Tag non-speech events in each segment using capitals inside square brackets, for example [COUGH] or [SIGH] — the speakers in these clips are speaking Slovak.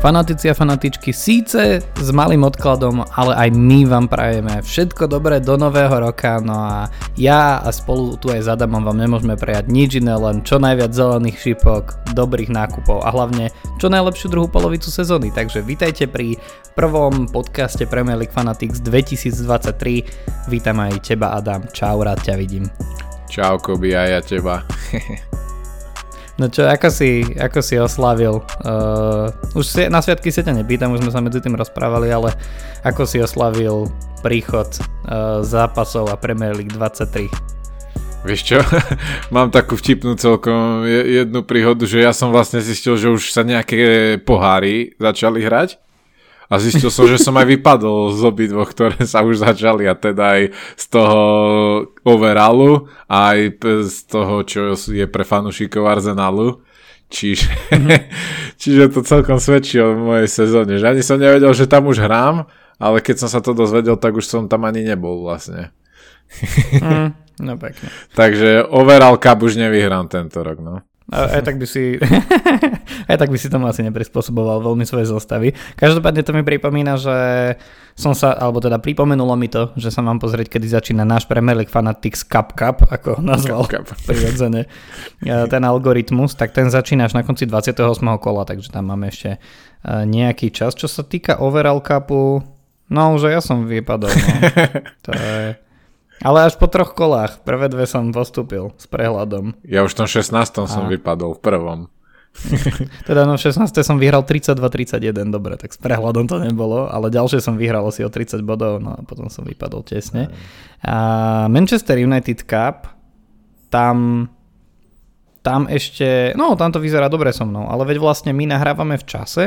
Fanatici a fanatičky síce s malým odkladom, ale aj my vám prajeme všetko dobré do nového roka, no a ja a spolu tu aj s Adamom vám nemôžeme prejať nič iné, len čo najviac zelených šipok, dobrých nákupov a hlavne čo najlepšiu druhú polovicu sezóny. Takže vítajte pri prvom podcaste Premier League Fanatics 2023. Vítam aj teba Adam, čau, rád ťa vidím. Čau Kobi, a ja teba. [LAUGHS] No čo, ako si, ako si oslavil? Uh, už si, na sviatky sa ťa nepýtam, už sme sa medzi tým rozprávali, ale ako si oslavil príchod uh, zápasov a Premier League 23? Vieš čo, [LAUGHS] mám takú vtipnú celkom jednu príhodu, že ja som vlastne zistil, že už sa nejaké poháry začali hrať a zistil som, že som aj vypadol z obidvoch, ktoré sa už začali a teda aj z toho overalu a aj z toho, čo je pre fanúšikov Arsenalu. Čiže, mm-hmm. [LAUGHS] čiže to celkom svedčí o mojej sezóne, že ani som nevedel, že tam už hrám, ale keď som sa to dozvedel, tak už som tam ani nebol vlastne. mm, [LAUGHS] no pekne. Takže overall cup už nevyhrám tento rok, no. Aj tak by si, [LAUGHS] aj tak by si tomu asi neprispôsoboval veľmi svoje zostavy. Každopádne to mi pripomína, že som sa, alebo teda pripomenulo mi to, že sa mám pozrieť, kedy začína náš Premier League Fanatics Cup Cup, ako nazval Cup, Cup. [LAUGHS] prirodzene ten algoritmus, tak ten začína až na konci 28. kola, takže tam máme ešte e, nejaký čas. Čo sa týka overall cupu, no už ja som vypadol. No. [LAUGHS] To je... Ale až po troch kolách. Prvé dve som postúpil s prehľadom. Ja už v tom 16. A... som vypadol v prvom. [LAUGHS] teda no v 16. som vyhral 32-31, dobre, tak s prehľadom to nebolo, ale ďalšie som vyhral asi o 30 bodov, no a potom som vypadol tesne. A Manchester United Cup, tam tam ešte, no tam to vyzerá dobre so mnou, ale veď vlastne my nahrávame v čase,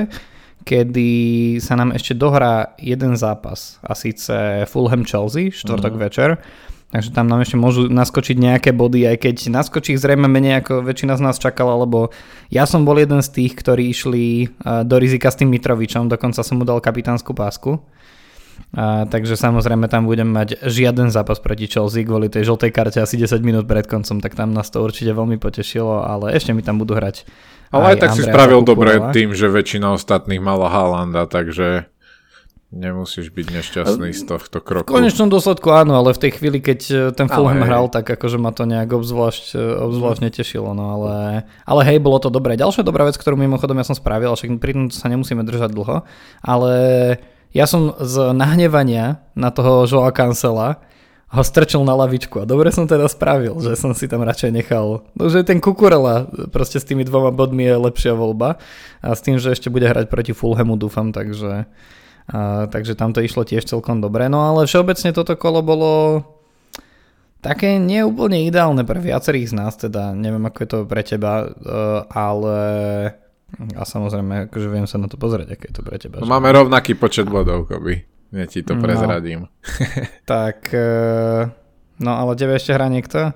kedy sa nám ešte dohrá jeden zápas a síce Fulham Chelsea, štvrtok uh-huh. večer. Takže tam nám ešte môžu naskočiť nejaké body, aj keď naskočí zrejme menej ako väčšina z nás čakala, lebo ja som bol jeden z tých, ktorí išli do rizika s tým Mitrovičom, dokonca som mu dal kapitánsku pásku. A, takže samozrejme tam budem mať žiaden zápas proti Chelsea kvôli tej žltej karte asi 10 minút pred koncom, tak tam nás to určite veľmi potešilo, ale ešte mi tam budú hrať ale aj, aj tak Andrea si spravil dobre tým, že väčšina ostatných mala Halanda, takže nemusíš byť nešťastný z tohto kroku. V konečnom dôsledku áno, ale v tej chvíli, keď e, ten Fulham hral, tak akože ma to nejak obzvlášť, e, obzvlášť netešilo, no ale, ale hej, bolo to dobré. Ďalšia dobrá vec, ktorú mimochodom ja som spravil, však pri sa nemusíme držať dlho, ale ja som z nahnevania na toho Joa Cancela ho strčil na lavičku a dobre som teda spravil, že som si tam radšej nechal, no, že ten Kukurela proste s tými dvoma bodmi je lepšia voľba a s tým, že ešte bude hrať proti Fulhamu dúfam, takže, a, takže tam to išlo tiež celkom dobre, no ale všeobecne toto kolo bolo také neúplne ideálne pre viacerých z nás, teda neviem ako je to pre teba, e, ale a samozrejme akože viem sa na to pozrieť, aké je to pre teba. No, máme rovnaký počet bodov, Koby. Ja ti to no. prezradím. No, [LAUGHS] tak, e, no ale tebe ešte hrá niekto?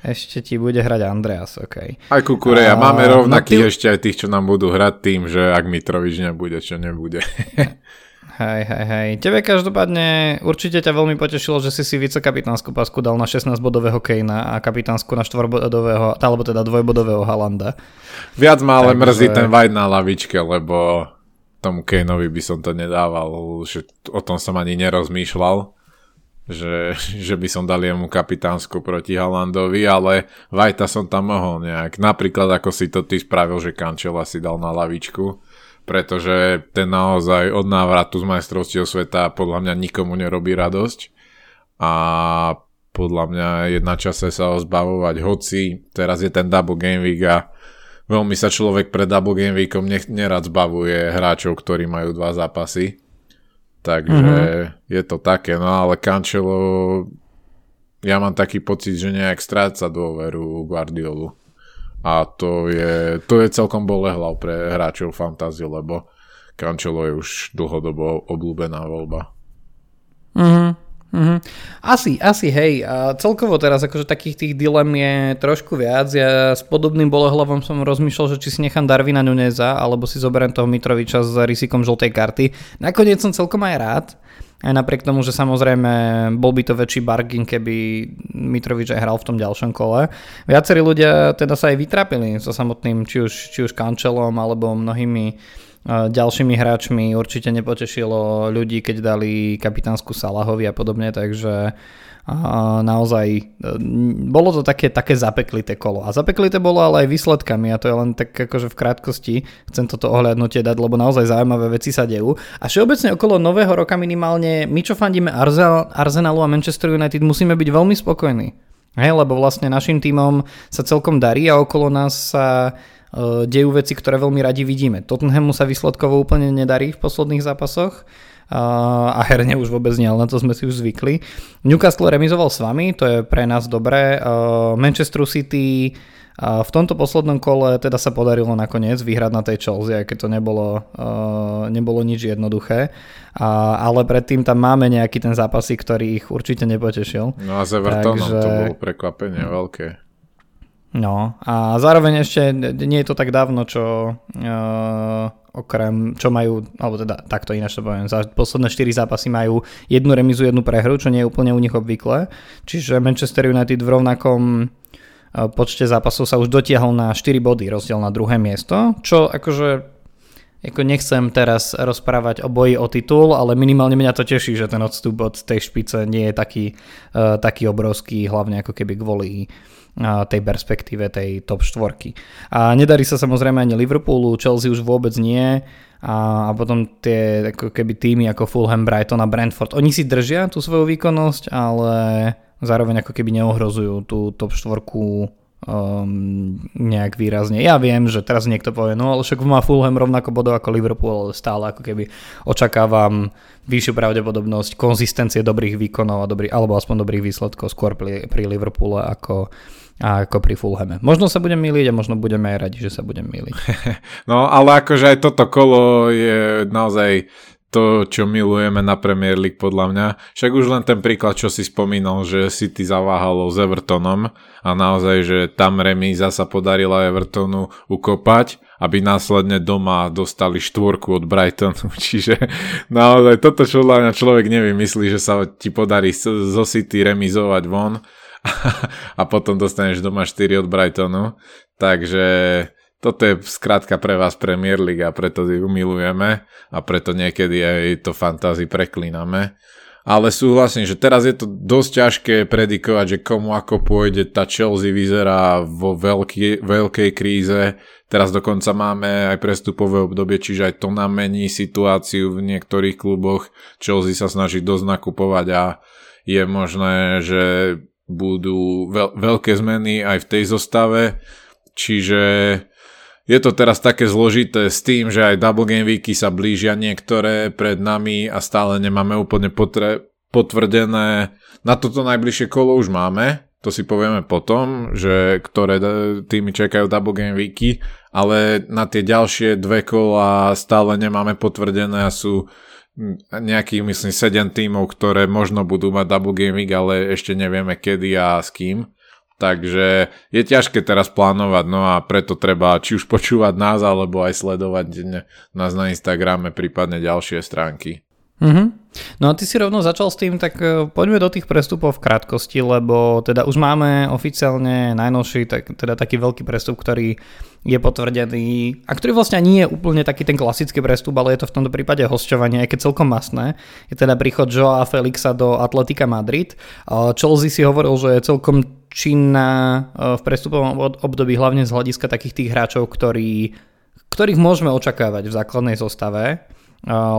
Ešte ti bude hrať Andreas, ok. Aj Kukureja, a... máme rovnakých no ty... ešte aj tých, čo nám budú hrať tým, že ak Mitrovič nebude, čo nebude. [LAUGHS] Hej, hej, hej. Tebe každopádne určite ťa veľmi potešilo, že si si vicekapitánsku pasku dal na 16-bodového Kejna a kapitánsku na 4-bodového, alebo teda dvojbodového Halanda. Viac ma ale Takže... mrzí ten White na lavičke, lebo tomu Kaneovi by som to nedával, že o tom som ani nerozmýšľal, že, [LAUGHS] že by som dal jemu kapitánsku proti Halandovi, ale Vajta som tam mohol nejak. Napríklad ako si to ty spravil, že Kančela si dal na lavičku, pretože ten naozaj od návratu z majstrovstiev sveta podľa mňa nikomu nerobí radosť a podľa mňa je na čase sa ho zbavovať, hoci teraz je ten double game week a veľmi sa človek pred Double Game Weekom nerad zbavuje hráčov, ktorí majú dva zápasy. Takže mm-hmm. je to také, no ale Cancelo ja mám taký pocit, že nejak stráca dôveru Guardiolu. A to je, to je celkom bolehlav pre hráčov fantázie, lebo Cancelo je už dlhodobo obľúbená voľba. Mhm. Mm-hmm. Asi, asi, hej. A celkovo teraz akože takých tých dilem je trošku viac. Ja s podobným bolehlavom som rozmýšľal, že či si nechám Darvina Nuneza, alebo si zoberiem toho Mitroviča s rizikom žltej karty. Nakoniec som celkom aj rád. Aj napriek tomu, že samozrejme bol by to väčší bargain, keby Mitrovič aj hral v tom ďalšom kole. Viacerí ľudia teda sa aj vytrapili so samotným, či už, či už Kančelom, alebo mnohými ďalšími hráčmi určite nepotešilo ľudí, keď dali kapitánsku Salahovi a podobne, takže naozaj e, bolo to také, také zapeklité kolo. A zapeklité bolo ale aj výsledkami a to je len tak akože v krátkosti chcem toto ohľadnutie dať, lebo naozaj zaujímavé veci sa dejú. A všeobecne okolo nového roka minimálne my, čo fandíme Arsenalu a Manchester United, musíme byť veľmi spokojní. Hej, lebo vlastne našim týmom sa celkom darí a okolo nás sa dejú veci, ktoré veľmi radi vidíme. Tottenhamu sa výsledkovo úplne nedarí v posledných zápasoch a herne už vôbec nie, ale na to sme si už zvykli. Newcastle remizoval s vami, to je pre nás dobré. Manchester City v tomto poslednom kole teda sa podarilo nakoniec vyhrať na tej Chelsea, aj keď to nebolo, nebolo nič jednoduché. ale predtým tam máme nejaký ten zápasy, ktorý ich určite nepotešil. No a s Evertonom Takže... to bolo prekvapenie veľké. No a zároveň ešte nie je to tak dávno, čo uh, okrem, čo majú, alebo teda takto ináč to poviem, za posledné 4 zápasy majú jednu remizu, jednu prehru, čo nie je úplne u nich obvyklé. Čiže Manchester United v rovnakom uh, počte zápasov sa už dotiahol na 4 body, rozdiel na druhé miesto, čo akože ako nechcem teraz rozprávať o boji o titul, ale minimálne mňa to teší, že ten odstup od tej špice nie je taký, uh, taký obrovský, hlavne ako keby kvôli uh, tej perspektíve tej top štvorky. A nedarí sa samozrejme ani Liverpoolu, Chelsea už vôbec nie a, a potom tie ako keby týmy ako Fulham, Brighton a Brentford, oni si držia tú svoju výkonnosť, ale zároveň ako keby neohrozujú tú top štvorku um, nejak výrazne. Ja viem, že teraz niekto povie, no ale však má Fulham rovnako bodov ako Liverpool, ale stále ako keby očakávam vyššiu pravdepodobnosť konzistencie dobrých výkonov a dobrý, alebo aspoň dobrých výsledkov skôr pri, pri Liverpoole ako, a ako pri Fulhame. Možno sa budem miliť a možno budeme aj radi, že sa budem miliť. [LAUGHS] No ale akože aj toto kolo je naozaj to, čo milujeme na Premier League podľa mňa. Však už len ten príklad, čo si spomínal, že City zaváhalo s Evertonom a naozaj, že tam remíza sa podarila Evertonu ukopať, aby následne doma dostali štvorku od Brightonu. [LAUGHS] Čiže naozaj toto, čo mňa človek nevymyslí, že sa ti podarí zo City remizovať von [LAUGHS] a potom dostaneš doma 4 od Brightonu. Takže toto je skrátka pre vás Premier League a preto ju milujeme a preto niekedy aj to fantázi preklíname. Ale súhlasím, že teraz je to dosť ťažké predikovať, že komu ako pôjde. Tá Chelsea vyzerá vo veľký, veľkej kríze. Teraz dokonca máme aj prestupové obdobie, čiže aj to nám mení situáciu v niektorých kluboch. Chelsea sa snaží dosť nakupovať a je možné, že budú veľ, veľké zmeny aj v tej zostave, čiže je to teraz také zložité s tým, že aj Double Game Weeky sa blížia niektoré pred nami a stále nemáme úplne potre- potvrdené. Na toto najbližšie kolo už máme, to si povieme potom, že ktoré týmy čakajú Double Game Weeky, ale na tie ďalšie dve kola stále nemáme potvrdené a sú nejakých, myslím, 7 tímov, ktoré možno budú mať double gaming, ale ešte nevieme kedy a s kým. Takže je ťažké teraz plánovať, no a preto treba či už počúvať nás, alebo aj sledovať nás na Instagrame, prípadne ďalšie stránky. Mm-hmm. No a ty si rovno začal s tým, tak e, poďme do tých prestupov v krátkosti, lebo teda už máme oficiálne najnovší, tak, teda taký veľký prestup, ktorý je potvrdený a ktorý vlastne nie je úplne taký ten klasický prestup, ale je to v tomto prípade hosťovanie, aj keď celkom masné. Je teda príchod Joa Felixa do Atletika Madrid. Chelsea si hovoril, že je celkom činná e, v prestupovom období, hlavne z hľadiska takých tých hráčov, ktorí, ktorých môžeme očakávať v základnej zostave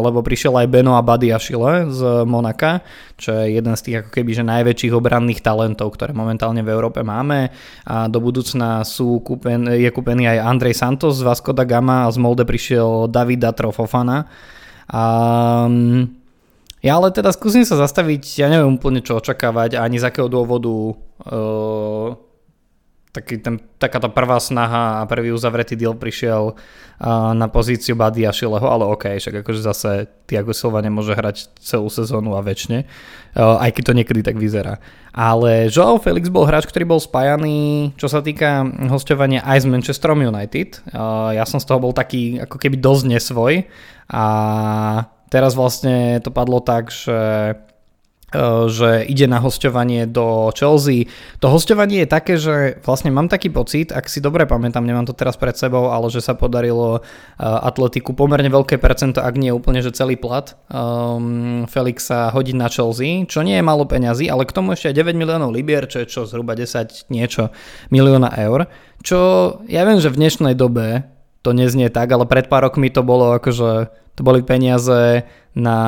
lebo prišiel aj Beno a Badiašile z Monaka, čo je jeden z tých ako keby že najväčších obranných talentov, ktoré momentálne v Európe máme a do budúcna sú kúpen, je kúpený aj Andrej Santos z Vasco da Gama a z Molde prišiel David Trofofana. A, ja ale teda skúsim sa zastaviť, ja neviem úplne čo očakávať ani z akého dôvodu uh, taký ten, taká tá prvá snaha a prvý uzavretý deal prišiel uh, na pozíciu Buddy a Šileho, ale OK, však akože zase Tiago Silva nemôže hrať celú sezónu a väčšine, uh, aj keď to niekedy tak vyzerá. Ale Joao Felix bol hráč, ktorý bol spájaný, čo sa týka hostovania aj s Manchesterom United. Uh, ja som z toho bol taký ako keby dosť nesvoj a teraz vlastne to padlo tak, že že ide na hostovanie do Chelsea. To hostovanie je také, že vlastne mám taký pocit, ak si dobre pamätám, nemám to teraz pred sebou, ale že sa podarilo Atletiku pomerne veľké percento, ak nie úplne, že celý plat um, Felixa hodiť na Chelsea, čo nie je malo peňazí, ale k tomu ešte aj 9 miliónov libier, čo je čo, zhruba 10 niečo milióna eur, čo ja viem, že v dnešnej dobe to neznie tak, ale pred pár rokmi to bolo akože to boli peniaze na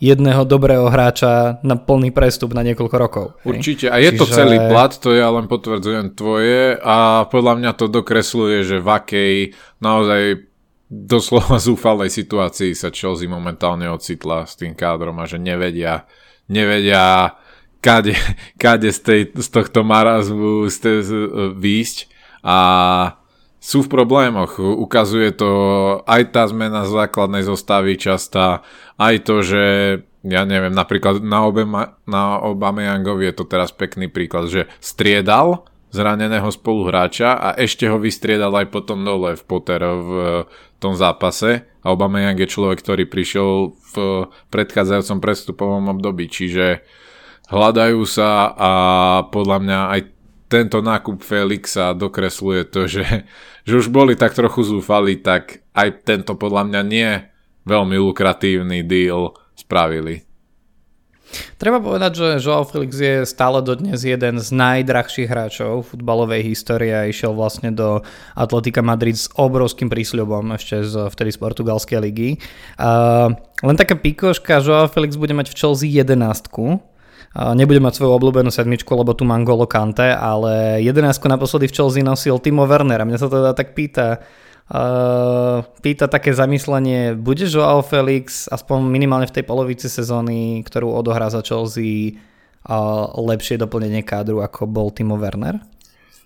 jedného dobrého hráča na plný prestup na niekoľko rokov. Hej? Určite. A je Čiže... to celý plat, to ja len potvrdzujem tvoje a podľa mňa to dokresluje, že v akej naozaj doslova [LAUGHS] zúfalej situácii sa Chelsea momentálne ocitla s tým kádrom a že nevedia, nevedia kade, kade z, tej, z tohto marazmu z tej, výjsť a sú v problémoch. Ukazuje to aj tá zmena základnej zostavy častá, aj to, že ja neviem, napríklad na, Obama, na Obameyangovi je to teraz pekný príklad, že striedal zraneného spoluhráča a ešte ho vystriedal aj potom dole v Potter v tom zápase a Obameyang je človek, ktorý prišiel v predchádzajúcom prestupovom období, čiže hľadajú sa a podľa mňa aj tento nákup Felixa dokresluje to, že, že už boli tak trochu zúfali, tak aj tento podľa mňa nie veľmi lukratívny deal spravili. Treba povedať, že Joao Felix je stále dodnes jeden z najdrahších hráčov futbalovej histórie a išiel vlastne do Atletika Madrid s obrovským prísľubom ešte z vtedy z portugalskej ligy. Uh, len taká pikoška, Joao Felix bude mať v Chelsea jedenástku, Nebude mať svoju obľúbenú sedmičku, lebo tu mám Golo Kante, ale 11 naposledy v Chelsea nosil Timo Werner a mňa sa teda tak pýta, Uh, pýta také zamyslenie, bude Joao Felix aspoň minimálne v tej polovici sezóny, ktorú odohrá za Chelsea, uh, lepšie doplnenie kádru ako bol Timo Werner?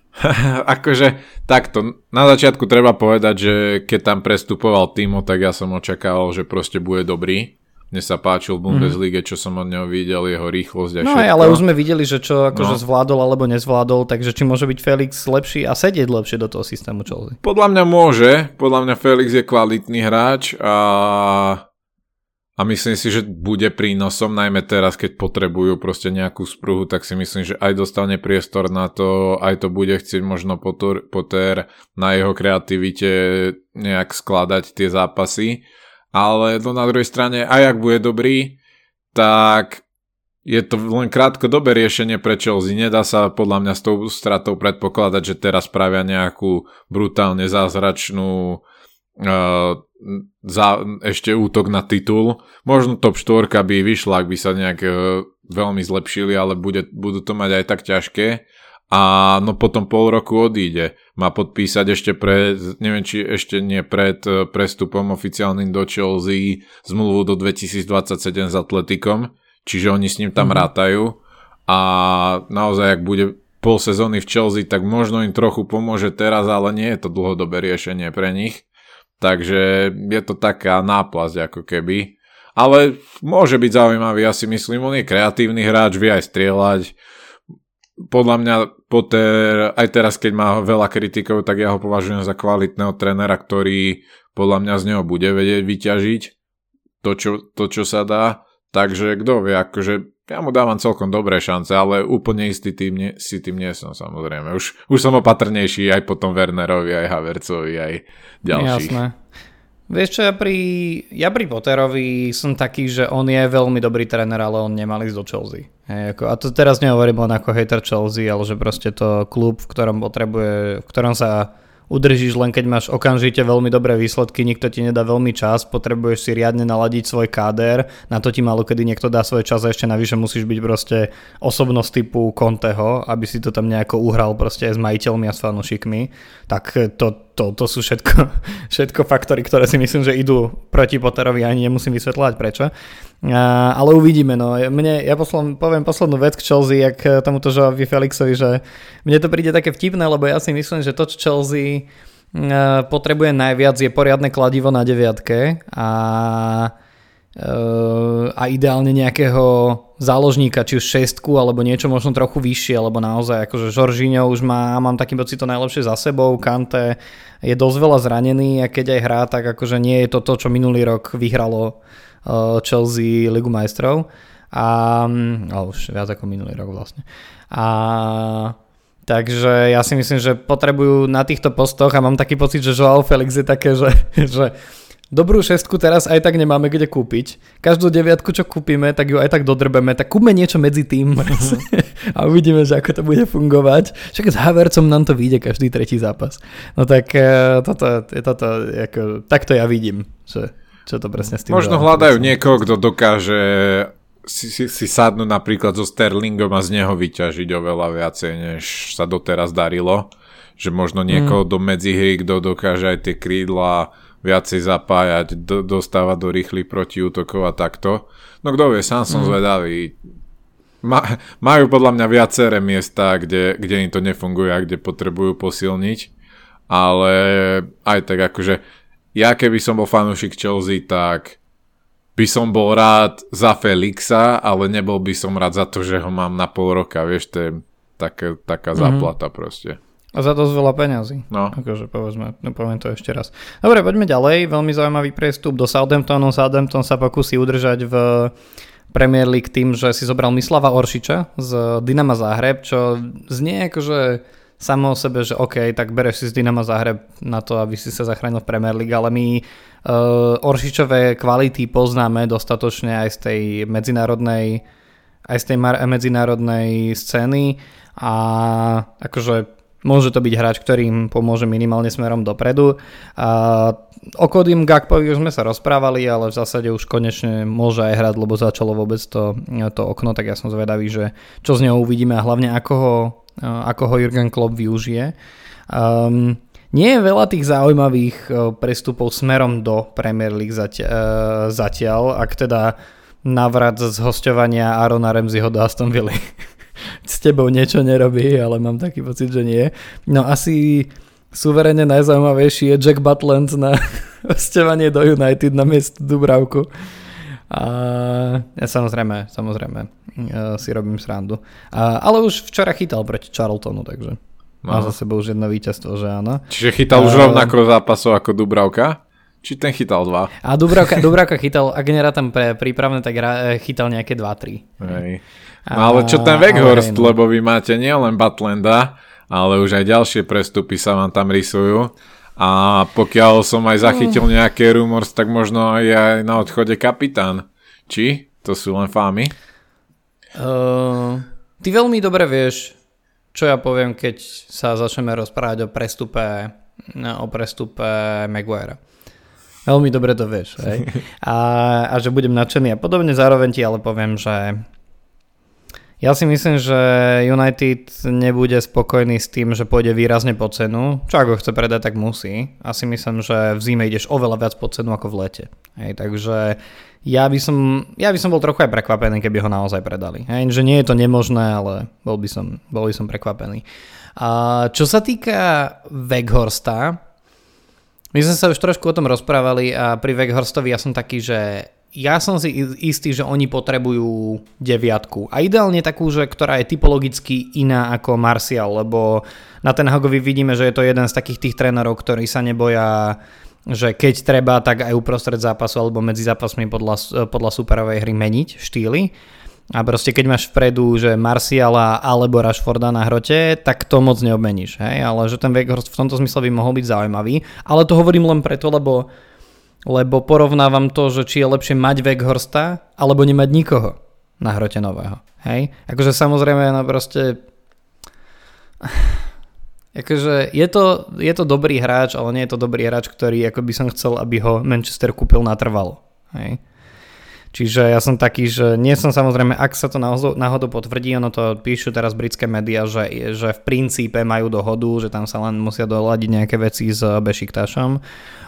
[LAUGHS] akože takto, na začiatku treba povedať, že keď tam prestupoval Timo, tak ja som očakával, že proste bude dobrý mne sa páčil v Bundesliga, čo som od neho videl, jeho rýchlosť a No aj, ale už sme videli, že čo akože no. zvládol alebo nezvládol, takže či môže byť Felix lepší a sedieť lepšie do toho systému Chelsea? Podľa mňa môže, podľa mňa Felix je kvalitný hráč a, a myslím si, že bude prínosom, najmä teraz, keď potrebujú proste nejakú spruhu, tak si myslím, že aj dostane priestor na to, aj to bude chcieť možno Potter, Potter na jeho kreativite nejak skladať tie zápasy ale to na druhej strane, aj ak bude dobrý, tak je to len krátkodobé riešenie pre Chelsea. Nedá sa podľa mňa s tou stratou predpokladať, že teraz spravia nejakú brutálne zázračnú uh, za, ešte útok na titul. Možno top 4 by vyšla, ak by sa nejak uh, veľmi zlepšili, ale bude, budú to mať aj tak ťažké a no potom pol roku odíde. Má podpísať ešte pred, neviem či ešte nie pred eh, prestupom oficiálnym do Chelsea zmluvu do 2027 s Atletikom, čiže oni s ním tam mm-hmm. rátajú a naozaj ak bude pol sezóny v Chelsea, tak možno im trochu pomôže teraz, ale nie je to dlhodobé riešenie pre nich. Takže je to taká náplasť ako keby. Ale môže byť zaujímavý, ja si myslím, on je kreatívny hráč, vie aj strieľať, podľa mňa Potter, aj teraz keď má veľa kritikov, tak ja ho považujem za kvalitného trénera, ktorý podľa mňa z neho bude vedieť vyťažiť to, čo, to, čo sa dá. Takže kto vie, akože ja mu dávam celkom dobré šance, ale úplne istý tým nie, si tým nie som samozrejme. Už, už som opatrnejší aj potom Wernerovi, aj Havercovi, aj ďalších. Jasné. Vieš čo, ja pri, ja pri Potterovi som taký, že on je veľmi dobrý tréner, ale on nemal ísť do Chelsea. Hej, ako, a to teraz nehovorím len ako hater Chelsea, ale že proste to klub, v ktorom potrebuje, v ktorom sa udržíš len keď máš okamžite veľmi dobré výsledky, nikto ti nedá veľmi čas, potrebuješ si riadne naladiť svoj káder, na to ti malo kedy niekto dá svoj čas a ešte navyše musíš byť proste osobnosť typu Conteho, aby si to tam nejako uhral proste aj s majiteľmi a s fanúšikmi, tak to, to, to sú všetko, [LAUGHS] všetko faktory, ktoré si myslím, že idú proti Potterovi, ani nemusím vysvetľovať prečo. A, ale uvidíme, no. Mne, ja poslom, poviem poslednú vec k Chelsea, jak tomuto Joavi Felixovi, že mne to príde také vtipné, lebo ja si myslím, že to, čo Chelsea potrebuje najviac, je poriadne kladivo na deviatke a a ideálne nejakého záložníka, či už šestku, alebo niečo možno trochu vyššie, alebo naozaj akože Žoržíňo už má, mám taký pocit to najlepšie za sebou, Kante je dosť veľa zranený a keď aj hrá, tak akože nie je to to, čo minulý rok vyhralo Eh, Chelsea Ligu majstrov. A, oh, už viac ako minulý rok vlastne. A Takže ja si myslím, že potrebujú na týchto postoch a mám taký pocit, že Joao Felix je také, že, [LAUGHS] že dobrú šestku teraz aj tak nemáme kde kúpiť. Každú deviatku, čo kúpime, tak ju aj tak dodrbeme. Tak kúpme niečo medzi tým [LAUGHS] a uvidíme, že ako to bude fungovať. Však s Havercom nám to vyjde každý tretí zápas. No tak e, toto, toto ako, takto ja vidím, že čo to presne s tým Možno hľadajú niekoho, kto dokáže si, si, si sadnú napríklad so Sterlingom a z neho vyťažiť oveľa viacej, než sa doteraz darilo. Že možno niekoho mm. do medzihry, kto dokáže aj tie krídla viacej zapájať, do, dostávať do rýchlych protiútokov a takto. No kto vie, sám som mm. zvedavý. Ma, majú podľa mňa viaceré miesta, kde, kde im to nefunguje a kde potrebujú posilniť. Ale aj tak akože ja keby som bol fanúšik Chelsea, tak by som bol rád za Felixa, ale nebol by som rád za to, že ho mám na pol roka, vieš, to je taká, taká mm-hmm. záplata proste. A za to veľa peňazí. No. Akože povedzme, no poviem to ešte raz. Dobre, poďme ďalej. Veľmi zaujímavý priestup do Southamptonu. Southampton sa pokusí udržať v Premier League tým, že si zobral Mislava Oršiča z Dynama Záhreb, čo znie akože samo o sebe, že OK, tak bereš si z Dynama Zahreb na to, aby si sa zachránil v Premier League, ale my uh, Oršičové kvality poznáme dostatočne aj z tej medzinárodnej aj z tej medzinárodnej scény a akože môže to byť hráč, ktorý im pomôže minimálne smerom dopredu. A o Kodim Gakpovi už sme sa rozprávali, ale v zásade už konečne môže aj hrať, lebo začalo vôbec to, to okno, tak ja som zvedavý, že čo z neho uvidíme a hlavne ako ho ako ho Jurgen Klopp využije. Um, nie je veľa tých zaujímavých prestupov smerom do Premier League zatiaľ, uh, zatiaľ ak teda navrat z hostovania Arona Ramseyho do Aston Villa s tebou niečo nerobí, ale mám taký pocit, že nie. No asi suverene najzaujímavejší je Jack Butland na [LAUGHS] hostovanie do United na miesto Dubravku. A ja samozrejme, samozrejme ja si robím srandu. A, ale už včera chytal proti Charltonu, takže má za sebou už jedno víťazstvo, že áno. Čiže chytal už rovnako zápasov ako Dubravka? Či ten chytal dva? A Dubravka, Dubravka chytal, ak nerá tam pre prípravné, tak chytal nejaké 2-3. No ale čo ten Weghorst, no. lebo vy máte nielen Butlanda, ale už aj ďalšie prestupy sa vám tam rysujú. A pokiaľ som aj zachytil mm. nejaké rumors, tak možno je aj na odchode kapitán. Či? To sú len fámy? Uh, ty veľmi dobre vieš, čo ja poviem, keď sa začneme rozprávať o prestupe, o prestupe Maguire. Veľmi dobre to vieš. Hej? [LAUGHS] A, a že budem nadšený a podobne. Zároveň ti ale poviem, že ja si myslím, že United nebude spokojný s tým, že pôjde výrazne po cenu. Čo ako chce predať, tak musí. A si myslím, že v zime ideš oveľa viac po cenu ako v lete. Hej, takže ja by, som, ja by som bol trochu aj prekvapený, keby ho naozaj predali. Hej, že nie je to nemožné, ale bol by som, bol by som prekvapený. A čo sa týka Weghorsta, my sme sa už trošku o tom rozprávali a pri Weghorstovi ja som taký, že ja som si istý, že oni potrebujú deviatku. A ideálne takú, že ktorá je typologicky iná ako Martial, lebo na ten Hagovi vidíme, že je to jeden z takých tých trénerov, ktorí sa neboja že keď treba, tak aj uprostred zápasu alebo medzi zápasmi podľa, podľa superovej hry meniť štýly. A proste keď máš vpredu, že Marciala alebo Rashforda na hrote, tak to moc neobmeníš. Hej? Ale že ten Weghorst v tomto zmysle by mohol byť zaujímavý. Ale to hovorím len preto, lebo lebo porovnávam to, že či je lepšie mať Weghorsta, alebo nemať nikoho na hrote nového. Hej? Akože samozrejme, no proste... [SIGHS] Akože je to, je to dobrý hráč, ale nie je to dobrý hráč, ktorý ako by som chcel, aby ho Manchester kúpil natrvalo. Hej? Čiže ja som taký, že nie som samozrejme, ak sa to náhodou, potvrdí, ono to píšu teraz britské médiá, že, že v princípe majú dohodu, že tam sa len musia doľadiť nejaké veci s Bešiktašom,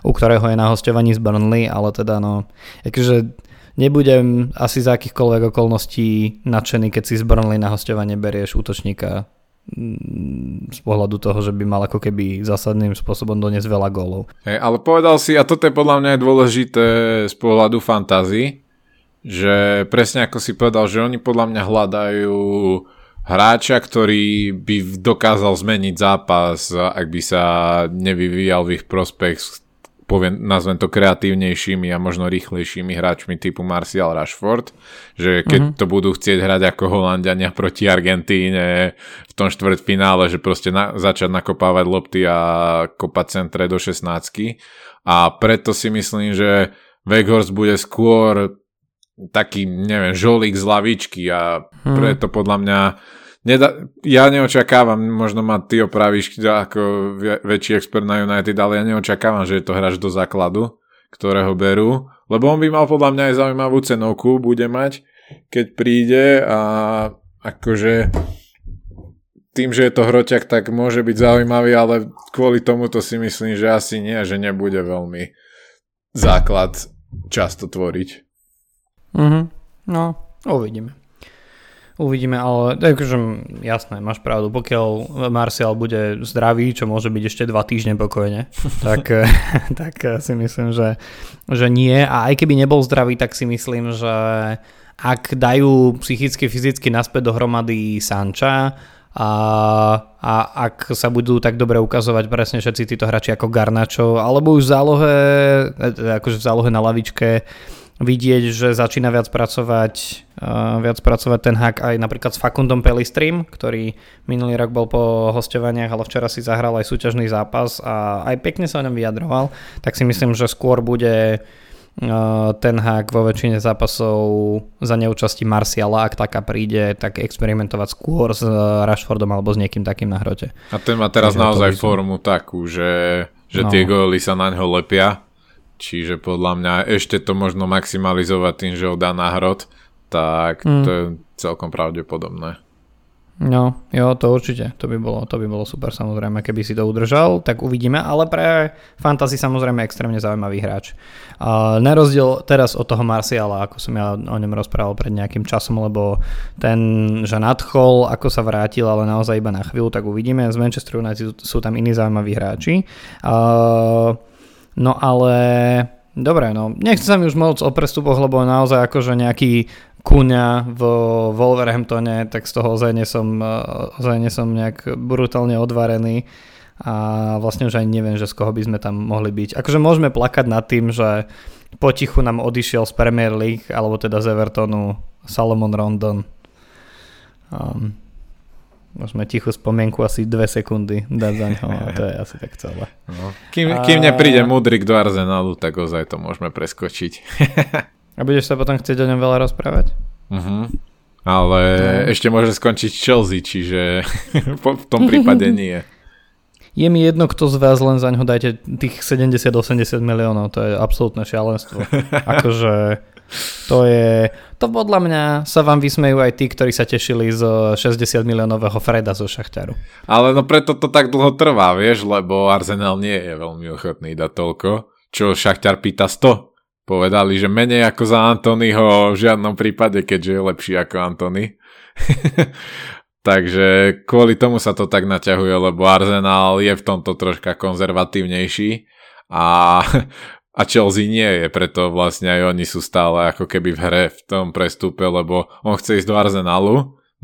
u ktorého je na hostovaní z Burnley, ale teda no, akože nebudem asi za akýchkoľvek okolností nadšený, keď si z Burnley na hostovanie berieš útočníka mm, z pohľadu toho, že by mal ako keby zásadným spôsobom doniesť veľa gólov. Hey, ale povedal si, a toto je podľa mňa dôležité z pohľadu fantázy, že presne ako si povedal, že oni podľa mňa hľadajú hráča, ktorý by dokázal zmeniť zápas, ak by sa nevyvíjal v ich prospech poviem, nazvem to kreatívnejšími a možno rýchlejšími hráčmi typu Martial Rashford, že keď mm-hmm. to budú chcieť hrať ako Holandiania proti Argentíne v tom štvrtfinále, že proste na, začať nakopávať lopty a kopať centre do 16 a preto si myslím, že Weghorst bude skôr taký, neviem, žolík z lavičky a mm. preto podľa mňa Neda, ja neočakávam, možno ma ty opravíš ako väčší expert na United, ale ja neočakávam, že je to hráč do základu, ktorého berú, lebo on by mal podľa mňa aj zaujímavú cenovku, bude mať, keď príde a akože tým, že je to hroťak, tak môže byť zaujímavý, ale kvôli tomu to si myslím, že asi nie, že nebude veľmi základ často tvoriť. Mhm, no, uvidíme. Uvidíme, ale akože jasné, máš pravdu, pokiaľ Martial bude zdravý, čo môže byť ešte dva týždne pokojne, [LAUGHS] tak, [LAUGHS] tak si myslím, že, že nie. A aj keby nebol zdravý, tak si myslím, že ak dajú psychicky, fyzicky naspäť dohromady Sanča a, a ak sa budú tak dobre ukazovať presne všetci títo hráči ako Garnačo, alebo už v zálohe, e, akože v zálohe na lavičke, vidieť, že začína viac pracovať, uh, viac pracovať ten hack aj napríklad s Fakundom Pelistrim, ktorý minulý rok bol po hostovaniach, ale včera si zahral aj súťažný zápas a aj pekne sa o ňom vyjadroval, tak si myslím, že skôr bude uh, ten hack vo väčšine zápasov za neúčasti Marciala, ak taká príde, tak experimentovať skôr s Rashfordom alebo s niekým takým na hrote. A ten má teraz Takže naozaj formu takú, že, že no. tie góly sa na ňo lepia Čiže podľa mňa ešte to možno maximalizovať tým, že ho dá na hrot, tak mm. to je celkom pravdepodobné. No, jo, to určite. To by, bolo, to by bolo super samozrejme, keby si to udržal, tak uvidíme, ale pre fantasy samozrejme extrémne zaujímavý hráč. Uh, na rozdiel teraz od toho Marciala, ako som ja o ňom rozprával pred nejakým časom, lebo ten, že nadchol, ako sa vrátil, ale naozaj iba na chvíľu, tak uvidíme. Z Manchester United sú tam iní zaujímaví hráči. Uh, No ale dobre, no nechcem sa mi už moc o prestupoch, lebo naozaj akože nejaký Kuňa v Wolverhamptone, tak z toho ozaj nie som, ozaj nie som nejak brutálne odvarený a vlastne už aj neviem, že z koho by sme tam mohli byť. Akože môžeme plakať nad tým, že potichu nám odišiel z Premier League, alebo teda z Evertonu Salomon Rondon. Um, Môžeme tichú spomienku asi dve sekundy dať za ňo a to je asi tak celé. No. Kým, kým nepríde Mudrik do Arsenalu, tak ozaj to môžeme preskočiť. [LAUGHS] a budeš sa potom chcieť o ňom veľa rozprávať? Uh-huh. Ale no. ešte môže skončiť Chelsea, čiže [LAUGHS] v tom prípade nie. Je mi jedno, kto z vás len za ňo dajte tých 70-80 miliónov, to je absolútne šialenstvo. [LAUGHS] akože to je, to podľa mňa sa vám vysmejú aj tí, ktorí sa tešili z 60 miliónového Freda zo Šachtaru. Ale no preto to tak dlho trvá, vieš, lebo Arsenal nie je veľmi ochotný dať toľko, čo Šachtar pýta 100. Povedali, že menej ako za Antonyho v žiadnom prípade, keďže je lepší ako Antony. [LAUGHS] Takže kvôli tomu sa to tak naťahuje, lebo Arsenal je v tomto troška konzervatívnejší a [LAUGHS] a Chelsea nie je, preto vlastne aj oni sú stále ako keby v hre v tom prestupe, lebo on chce ísť do Arsenalu,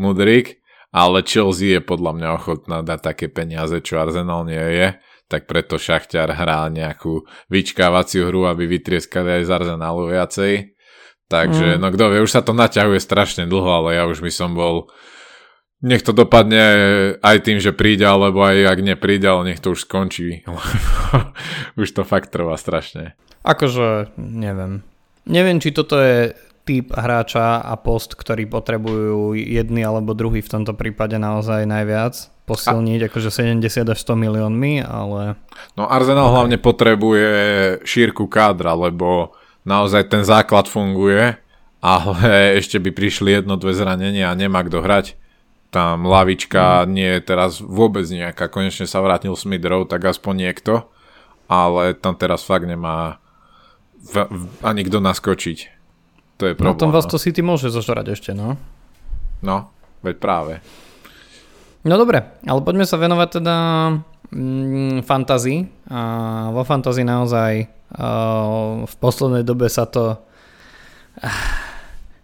Mudrik, ale Chelsea je podľa mňa ochotná dať také peniaze, čo Arsenal nie je, tak preto Šachťar hrá nejakú vyčkávaciu hru, aby vytrieskali aj z Arsenalu viacej. Takže, mm. no kto vie, už sa to naťahuje strašne dlho, ale ja už by som bol nech to dopadne aj tým, že príde, alebo aj ak nepríde, ale nech to už skončí. [LAUGHS] už to fakt trvá strašne. Akože, neviem. Neviem, či toto je typ hráča a post, ktorý potrebujú jedný alebo druhý v tomto prípade naozaj najviac posilniť, a... akože 70 až 100 miliónmi, ale... No Arsenal hlavne potrebuje šírku kádra, lebo naozaj ten základ funguje, ale [LAUGHS] ešte by prišli jedno, dve zranenia a nemá kto hrať tam lavička mm. nie je teraz vôbec nejaká. Konečne sa vrátil Smidrov, tak aspoň niekto. Ale tam teraz fakt nemá v, v, ani kto naskočiť. To je problém. No tom vás to City môže zožrať ešte, no. No, veď práve. No dobre, ale poďme sa venovať teda mm, fantazii. A vo fantazii naozaj uh, v poslednej dobe sa to... Uh,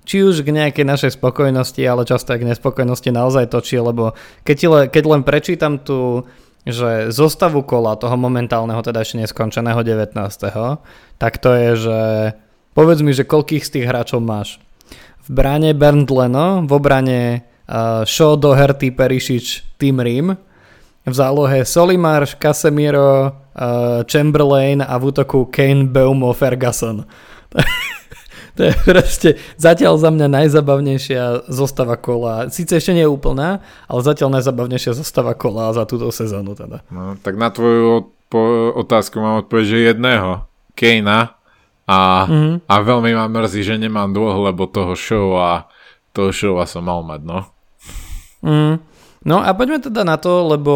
či už k nejakej našej spokojnosti, ale často aj k nespokojnosti naozaj točí, lebo keď, le, keď len prečítam tú že zostavu kola toho momentálneho, teda ešte neskončeného 19. tak to je, že povedz mi, že koľkých z tých hráčov máš. V bráne Bernd Leno, v obrane uh, Shaw, Doherty, Perišič, Tim Rim, v zálohe Solimarš, Casemiro, uh, Chamberlain a v útoku Kane, Beumo, Ferguson. [LAUGHS] To je proste zatiaľ za mňa najzabavnejšia zostava kola. Sice ešte nie je úplná, ale zatiaľ najzabavnejšia zostava kola za túto sezónu teda. No, tak na tvoju odpo- otázku mám odpoveď, že jedného. Kejna. A, mm-hmm. a veľmi ma mrzí, že nemám dvoch, lebo toho show a toho show som mal mať, no. Mm. No a poďme teda na to, lebo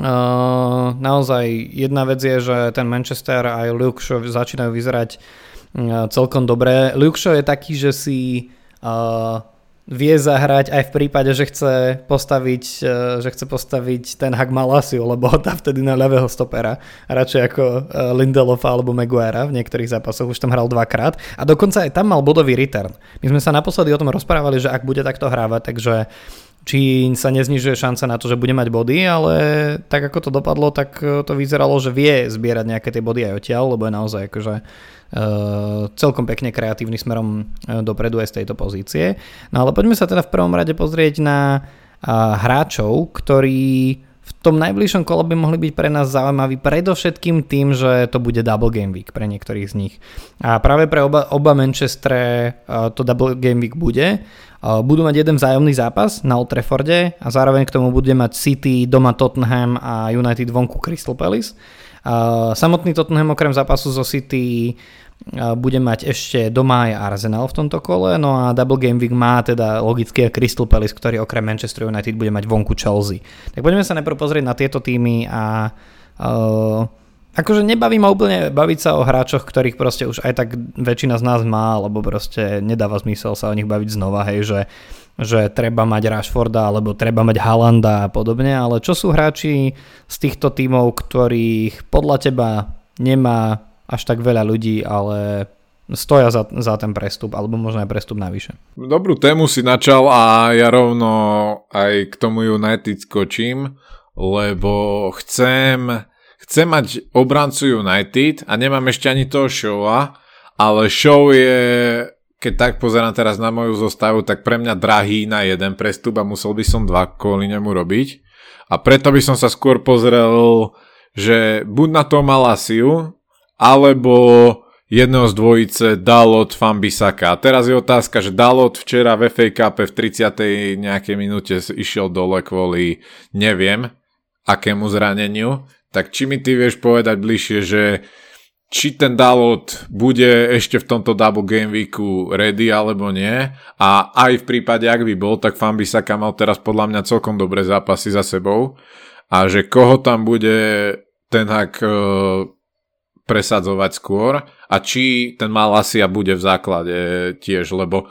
uh, naozaj jedna vec je, že ten Manchester aj Luke Shaw začínajú vyzerať celkom dobré. Luke Shaw je taký, že si uh, vie zahrať aj v prípade, že chce postaviť, uh, že chce postaviť ten Hak Malasiu, lebo [LAUGHS] dá vtedy na ľavého stopera, radšej ako uh, Lindelofa alebo Maguire v niektorých zápasoch, už tam hral dvakrát a dokonca aj tam mal bodový return. My sme sa naposledy o tom rozprávali, že ak bude takto hrávať, takže či sa neznižuje šanca na to, že bude mať body, ale tak ako to dopadlo, tak to vyzeralo, že vie zbierať nejaké tie body aj odtiaľ, lebo je naozaj akože celkom pekne kreatívny smerom uh, dopredu aj z tejto pozície. No ale poďme sa teda v prvom rade pozrieť na uh, hráčov, ktorí v tom najbližšom kole by mohli byť pre nás zaujímaví predovšetkým tým, že to bude double game week pre niektorých z nich. A práve pre oba, oba Manchestre to double game week bude. Budú mať jeden vzájomný zápas na Old Trafforde a zároveň k tomu bude mať City, doma Tottenham a United vonku Crystal Palace. Samotný Tottenham okrem zápasu zo City bude mať ešte doma aj Arsenal v tomto kole, no a Double Game Week má teda logicky Crystal Palace, ktorý okrem Manchester United bude mať vonku Chelsea. Tak poďme sa najprv pozrieť na tieto týmy a uh, akože nebaví ma úplne baviť sa o hráčoch, ktorých proste už aj tak väčšina z nás má, lebo proste nedáva zmysel sa o nich baviť znova, hej, že že treba mať Rashforda alebo treba mať Halanda a podobne, ale čo sú hráči z týchto tímov, ktorých podľa teba nemá až tak veľa ľudí, ale stoja za, za ten prestup, alebo možno aj prestup navyše. Dobrú tému si načal a ja rovno aj k tomu United skočím, lebo chcem, chcem mať obrancu United a nemám ešte ani toho showa, ale show je keď tak pozerám teraz na moju zostavu, tak pre mňa drahý na jeden prestup a musel by som dva kvôli nemu robiť. A preto by som sa skôr pozrel, že buď na to Malasiu, alebo jedného z dvojice Dalot Fambisaka. A teraz je otázka, že Dalot včera v FA Cup v 30. nejakej minúte išiel dole kvôli neviem akému zraneniu. Tak či mi ty vieš povedať bližšie, že či ten Dalot bude ešte v tomto Double Game Weeku ready alebo nie. A aj v prípade, ak by bol, tak Fambisaka mal teraz podľa mňa celkom dobré zápasy za sebou. A že koho tam bude ten hak e, presadzovať skôr a či ten Malasia bude v základe tiež, lebo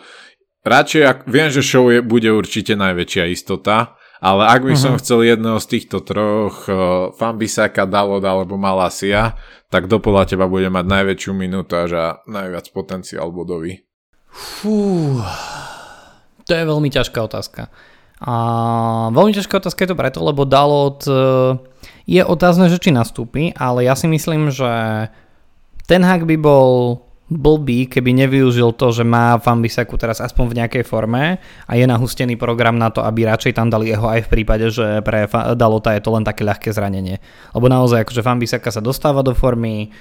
radšej, ak, viem, že show je, bude určite najväčšia istota, ale ak by uh-huh. som mhm. chcel jedného z týchto troch, uh, Fambisaka, Dalot alebo Malasia, tak do podľa teba bude mať najväčšiu minútaž a najviac potenciál bodový? Fú, to je veľmi ťažká otázka. A veľmi ťažká otázka je to preto, lebo Dalot e, je otázne, že či nastúpi, ale ja si myslím, že ten hak by bol blbý, keby nevyužil to, že má Fambisaku teraz aspoň v nejakej forme a je nahustený program na to, aby radšej tam dali jeho aj v prípade, že pre Dalota je to len také ľahké zranenie. Lebo naozaj akože Fambisaka sa dostáva do formy,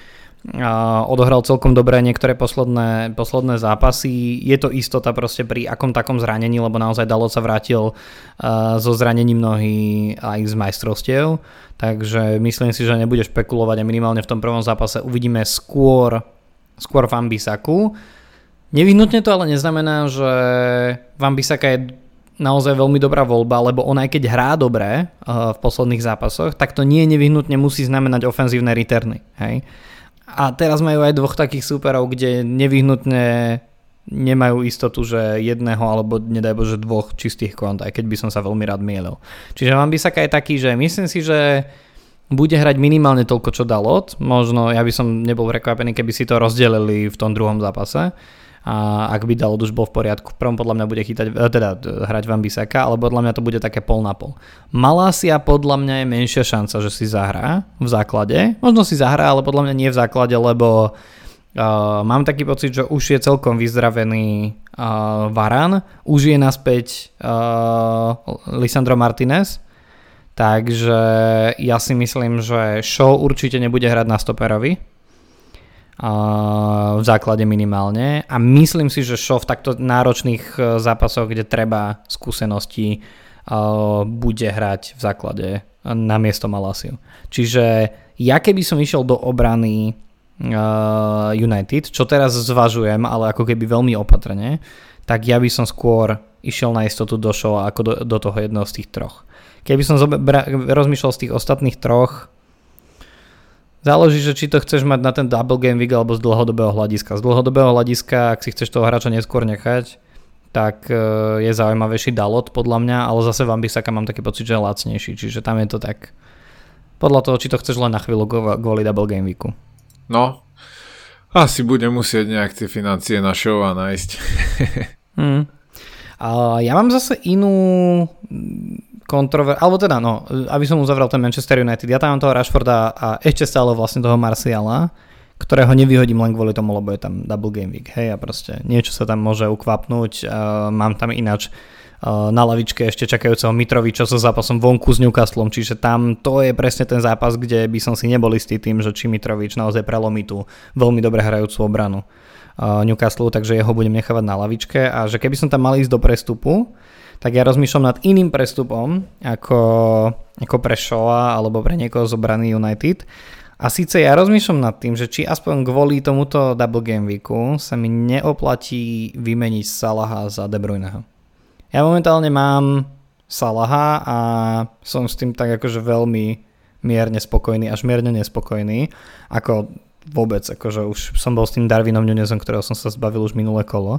odohral celkom dobré niektoré posledné, posledné zápasy. Je to istota proste pri akom takom zranení, lebo naozaj Dalot sa vrátil zo zranením nohy aj z majstrovstiev. Takže myslím si, že nebude špekulovať a minimálne v tom prvom zápase uvidíme skôr skôr v Ambisaku. Nevyhnutne to ale neznamená, že Ambisaka je naozaj veľmi dobrá voľba, lebo on aj keď hrá dobre uh, v posledných zápasoch, tak to nie nevyhnutne musí znamenať ofenzívne returny. Hej? A teraz majú aj dvoch takých súperov, kde nevyhnutne nemajú istotu, že jedného alebo nedaj Bože dvoch čistých kont, aj keď by som sa veľmi rád mielil. Čiže Ambisaka je taký, že myslím si, že bude hrať minimálne toľko, čo Dalot. Možno ja by som nebol prekvapený, keby si to rozdelili v tom druhom zápase. a ak by dal už bol v poriadku, prvom podľa mňa bude chytať, e, teda hrať Van Bisaka, ale podľa mňa to bude také pol na pol. Malásia podľa mňa je menšia šanca, že si zahrá v základe. Možno si zahrá, ale podľa mňa nie v základe, lebo uh, mám taký pocit, že už je celkom vyzdravený uh, Varan, už je naspäť uh, Lisandro Martinez, takže ja si myslím, že Show určite nebude hrať na stoperovi, v základe minimálne a myslím si, že Šo v takto náročných e, zápasoch, kde treba skúsenosti, e, bude hrať v základe na miesto Malasiu. Čiže ja keby som išiel do obrany e, United, čo teraz zvažujem, ale ako keby veľmi opatrne, tak ja by som skôr išiel na istotu do show ako do, do toho jedného z tých troch. Keby som zobra- rozmýšľal z tých ostatných troch, Záleží, že či to chceš mať na ten double game week alebo z dlhodobého hľadiska. Z dlhodobého hľadiska, ak si chceš toho hráča neskôr nechať, tak e, je zaujímavejší Dalot podľa mňa, ale zase v Ambisaka mám taký pocit, že je lacnejší, čiže tam je to tak podľa toho, či to chceš len na chvíľu kvôli double game weeku. No, asi budem musieť nejak tie financie na show a nájsť. hmm. [LAUGHS] a ja mám zase inú kontrover... Alebo teda, no, aby som uzavrel ten Manchester United, ja tam mám toho Rashforda a ešte stále vlastne toho Marciala, ktorého nevyhodím len kvôli tomu, lebo je tam double game week, hej, a proste niečo sa tam môže ukvapnúť, uh, mám tam ináč uh, na lavičke ešte čakajúceho Mitroviča so zápasom vonku s Newcastlom, čiže tam to je presne ten zápas, kde by som si nebol istý tým, že či Mitrovič naozaj prelomí tú veľmi dobre hrajúcu obranu uh, Newcastle, takže jeho budem nechávať na lavičke. A že keby som tam mal ísť do prestupu, tak ja rozmýšľam nad iným prestupom ako, ako pre Shoa alebo pre niekoho z obrany United. A síce ja rozmýšľam nad tým, že či aspoň kvôli tomuto double game weeku sa mi neoplatí vymeniť Salaha za De Bruyneho. Ja momentálne mám Salaha a som s tým tak akože veľmi mierne spokojný, až mierne nespokojný. Ako vôbec, akože už som bol s tým Darwinom Nunezom, ktorého som sa zbavil už minulé kolo.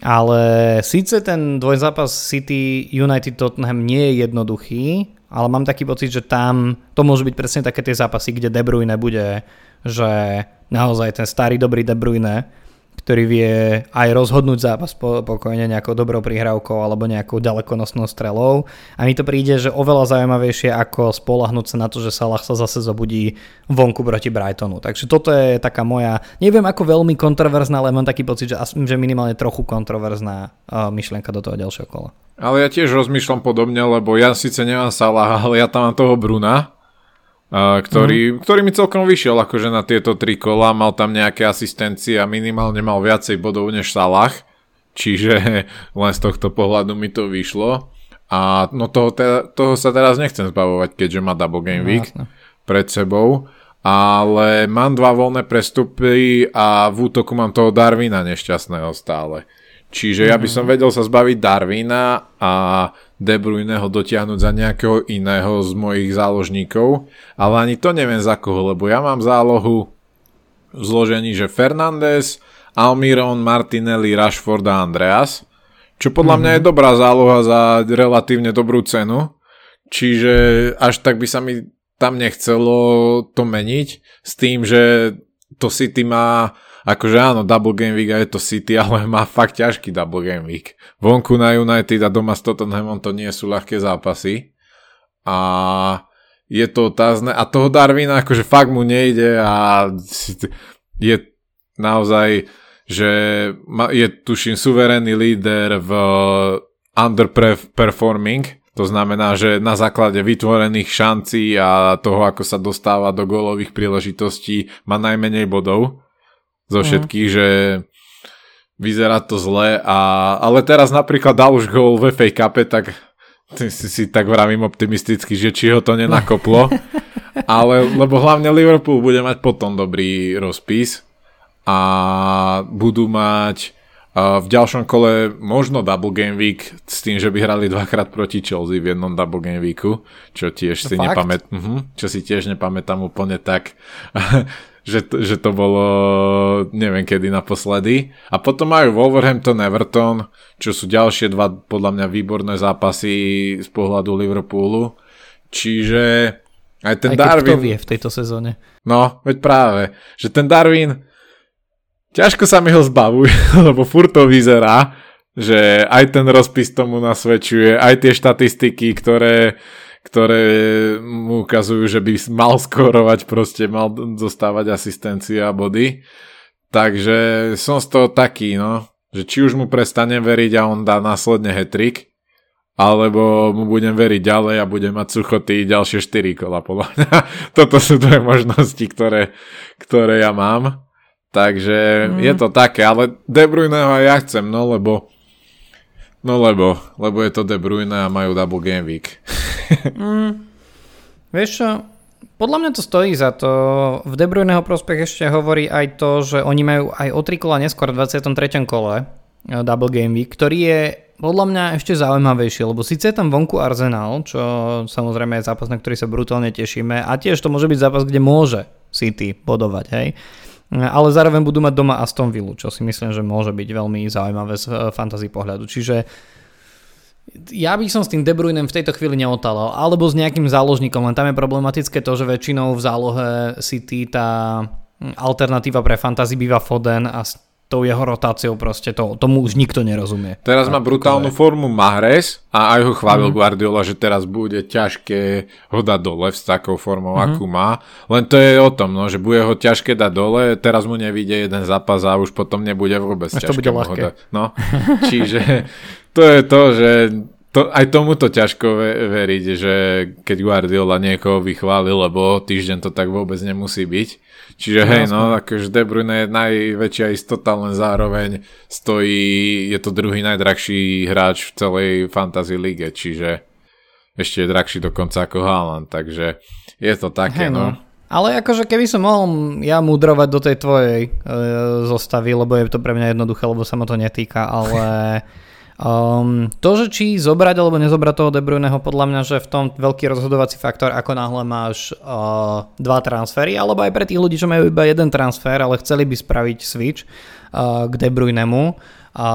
Ale síce ten dvojzápas City United Tottenham nie je jednoduchý, ale mám taký pocit, že tam to môžu byť presne také tie zápasy, kde De Bruyne bude, že naozaj ten starý dobrý De Bruyne ktorý vie aj rozhodnúť zápas pokojne nejakou dobrou prihrávkou alebo nejakou ďalekonosnou strelou. A mi to príde, že oveľa zaujímavejšie ako spolahnúť sa na to, že Salah sa zase zobudí vonku proti Brightonu. Takže toto je taká moja, neviem ako veľmi kontroverzná, ale mám taký pocit, že, že minimálne trochu kontroverzná uh, myšlienka do toho ďalšieho kola. Ale ja tiež rozmýšľam podobne, lebo ja síce nemám Salah, ale ja tam mám toho Bruna, ktorý, mm. ktorý mi celkom vyšiel akože na tieto tri kola, mal tam nejaké asistencie a minimálne mal viacej bodov než Salah, čiže [LAUGHS] len z tohto pohľadu mi to vyšlo. A no toho, te, toho sa teraz nechcem zbavovať, keďže má double game no, week no, pred sebou. Ale mám dva voľné prestupy a v útoku mám toho Darwina nešťastného stále. Čiže ja by som mhm. vedel sa zbaviť Darwina a De Bruyne ho dotiahnuť za nejakého iného z mojich záložníkov, ale ani to neviem za koho, lebo ja mám zálohu v zložení, že Fernández, Almiron, Martinelli, Rashford a Andreas, čo podľa mm-hmm. mňa je dobrá záloha za relatívne dobrú cenu, čiže až tak by sa mi tam nechcelo to meniť s tým, že to City má akože áno, double game week a je to City, [LAUGHS] ale má fakt ťažký double game week. Vonku na United a doma s Tottenhamom to nie sú ľahké zápasy. A je to otázne. A toho Darwina akože fakt mu nejde a je naozaj, že je tuším suverénny líder v underperforming, to znamená, že na základe vytvorených šancí a toho, ako sa dostáva do gólových príležitostí, má najmenej bodov zo mhm. všetkých, mm. že vyzerá to zle, a, ale teraz napríklad dal už gol v FA Cup, tak si, si tak vravím optimisticky, že či ho to nenakoplo. [LAUGHS] ale lebo hlavne Liverpool bude mať potom dobrý rozpis a budú mať v ďalšom kole možno double game week s tým, že by hrali dvakrát proti Chelsea v jednom double game weeku, čo tiež si nepamät, uh-huh, čo si tiež nepamätám úplne tak [LAUGHS] že, to, že to bolo neviem kedy naposledy. A potom majú Wolverhampton, Everton, čo sú ďalšie dva podľa mňa výborné zápasy z pohľadu Liverpoolu. Čiže aj ten aj Darwin... Kto vie v tejto sezóne. No, veď práve, že ten Darwin ťažko sa mi ho zbavuj, [LAUGHS] lebo furt to vyzerá, že aj ten rozpis tomu nasvedčuje, aj tie štatistiky, ktoré, ktoré mu ukazujú, že by mal skorovať, proste mal dostávať asistencia a body. Takže som z toho taký, no, že či už mu prestane veriť a on dá následne hetrik, alebo mu budem veriť ďalej a budem mať suchoty ďalšie 4 kola podľa mňa. [LAUGHS] Toto sú dve možnosti, ktoré, ktoré ja mám. Takže mm. je to také, ale De Bruyneho ja chcem, no lebo no lebo, lebo je to De Bruyne a majú double game week. [LAUGHS] mm. Vieš čo, podľa mňa to stojí za to. V De Bruyneho prospech ešte hovorí aj to, že oni majú aj o 3 kola neskôr v 23. kole eh, double game week, ktorý je podľa mňa ešte zaujímavejšie, lebo síce je tam vonku Arsenal, čo samozrejme je zápas, na ktorý sa brutálne tešíme a tiež to môže byť zápas, kde môže City bodovať, hej. Ale zároveň budú mať doma Aston Villa, čo si myslím, že môže byť veľmi zaujímavé z eh, fantasy pohľadu. Čiže ja by som s tým De Bruynem v tejto chvíli neotalal, alebo s nejakým záložníkom, len tam je problematické to, že väčšinou v zálohe City tá alternatíva pre fantasy býva Foden a tou jeho rotáciou proste, to, tomu už nikto nerozumie. Teraz má brutálnu formu Mahrez a aj ho chválil mm. Guardiola, že teraz bude ťažké ho dať dole s takou formou, mm. akú má. Len to je o tom, no, že bude ho ťažké dať dole, teraz mu nevíde jeden zápas a už potom nebude vôbec Až ťažké to bude ho dať. No, [LAUGHS] čiže to je to, že to, aj tomuto ťažko veriť, že keď Guardiola niekoho vychválil, lebo týždeň to tak vôbec nemusí byť. Čiže hej, no, akože De Bruyne je najväčšia istota, len zároveň stojí, je to druhý najdrahší hráč v celej fantasy lige, čiže ešte je drahší dokonca ako Haaland, takže je to také, hey, no. no. Ale akože keby som mohol ja mudrovať do tej tvojej e, zostavy, lebo je to pre mňa jednoduché, lebo sa ma to netýka, ale [LAUGHS] Um, to, že či zobrať alebo nezobrať toho De Bruyneho, podľa mňa, že v tom veľký rozhodovací faktor, ako náhle máš uh, dva transfery, alebo aj pre tých ľudí, čo majú iba jeden transfer, ale chceli by spraviť switch uh, k De Bruynemu, a,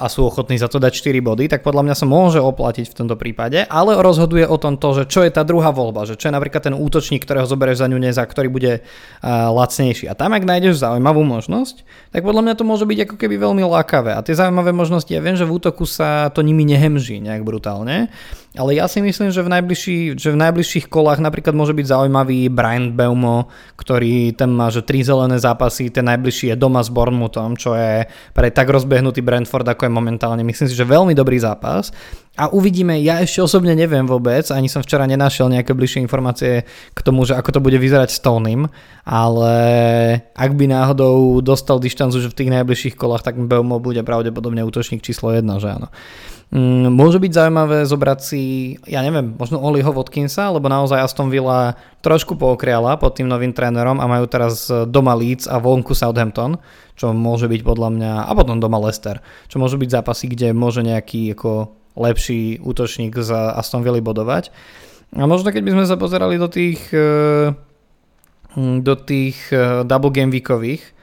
a sú ochotní za to dať 4 body, tak podľa mňa sa môže oplatiť v tomto prípade, ale rozhoduje o tom to, že čo je tá druhá voľba, že čo je napríklad ten útočník, ktorého zoberieš za ňu neza, ktorý bude uh, lacnejší. A tam, ak nájdeš zaujímavú možnosť, tak podľa mňa to môže byť ako keby veľmi lákavé. A tie zaujímavé možnosti, ja viem, že v útoku sa to nimi nehemží nejak brutálne, ale ja si myslím, že v, najbližší, že v najbližších kolách napríklad môže byť zaujímavý Brian Belmo, ktorý ten má, že tri zelené zápasy, ten najbližší je doma s Bournemouthom, čo je pre tak rozbehnutý Brentford, ako je momentálne. Myslím si, že veľmi dobrý zápas. A uvidíme, ja ešte osobne neviem vôbec, ani som včera nenašiel nejaké bližšie informácie k tomu, že ako to bude vyzerať s Tonym, ale ak by náhodou dostal dištancu, že v tých najbližších kolách, tak Belmo bude pravdepodobne útočník číslo 1, že áno. Mm, môže byť zaujímavé zobrať si, ja neviem, možno Oliho Watkinsa, lebo naozaj Aston Villa trošku pookriala pod tým novým trénerom a majú teraz doma Leeds a vonku Southampton, čo môže byť podľa mňa, a potom doma Leicester, čo môžu byť zápasy, kde môže nejaký ako lepší útočník z Aston Villa bodovať. A možno keď by sme sa pozerali do tých eh, do tých eh, double game weekových,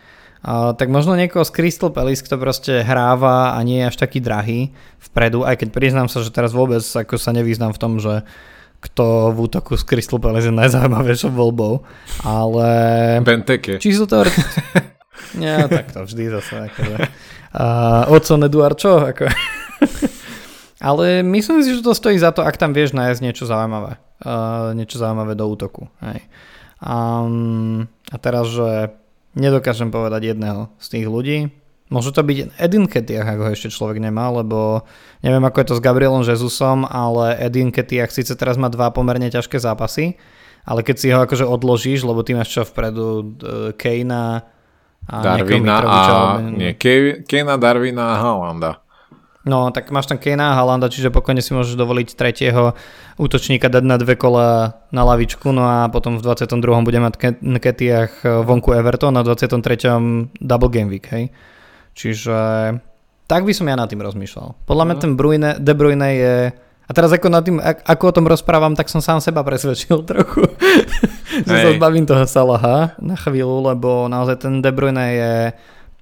tak možno niekoho z Crystal Palace, kto proste hráva a nie je až taký drahý vpredu, aj keď priznám sa, že teraz vôbec ako sa nevýznam v tom, že kto v útoku z Crystal Palace je najzaujímavejšou voľbou, ale... Benteke. Čiže to [LAUGHS] Nie, tak to vždy zase. Akože. Uh, Ocon Eduard, čo? Ako... [LAUGHS] ale myslím si, že to stojí za to, ak tam vieš nájsť niečo zaujímavé. Uh, niečo zaujímavé do útoku. Hej. Um, a teraz, že Nedokážem povedať jedného z tých ľudí. Môže to byť Edin Ketiach, ak ho ešte človek nemá, lebo neviem ako je to s Gabrielom Jezusom, ale Edin Ketiach síce teraz má dva pomerne ťažké zápasy, ale keď si ho akože odložíš, lebo ty máš čo vpredu Kejna a Darwina a... Nie, Kejna, Darwina a Hollanda. No, tak máš tam Kejna a Halanda, čiže pokojne si môžeš dovoliť tretieho útočníka dať na dve kola na lavičku, no a potom v 22. bude mať Ketiach vonku Everton a v 23. double game week, hej. Čiže tak by som ja nad tým rozmýšľal. Podľa mňa mhm. ten Bruyne, De Bruyne je... A teraz ako, nad tým, ako o tom rozprávam, tak som sám seba presvedčil [LAUGHS] trochu. že sa zbavím toho Salaha na chvíľu, lebo naozaj ten De Bruyne je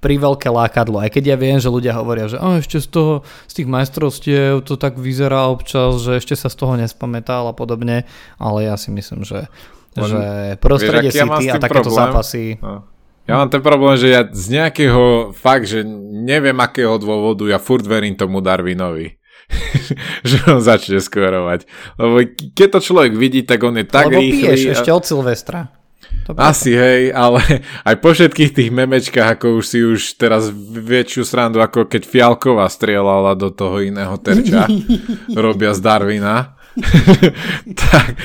pri veľké lákadlo. Aj keď ja viem, že ľudia hovoria, že ešte z toho, z tých majstrovstiev to tak vyzerá občas, že ešte sa z toho nespamätal a podobne, ale ja si myslím, že, Len, že prostredie vieš, City a takéto problém? zápasy... No. Ja mám ten problém, že ja z nejakého, fakt, že neviem akého dôvodu, ja furt verím tomu Darwinovi. [LAUGHS] že on začne skorovať. Lebo keď to človek vidí, tak on je tak Lebo rýchly. piješ a... ešte od Silvestra. To Asi hej, ale [LAUGHS] aj po všetkých tých memečkách, ako už si už teraz väčšiu srandu, ako keď Fialková strieľala do toho iného terča, [LAUGHS] robia z Darwina. [LAUGHS] tak,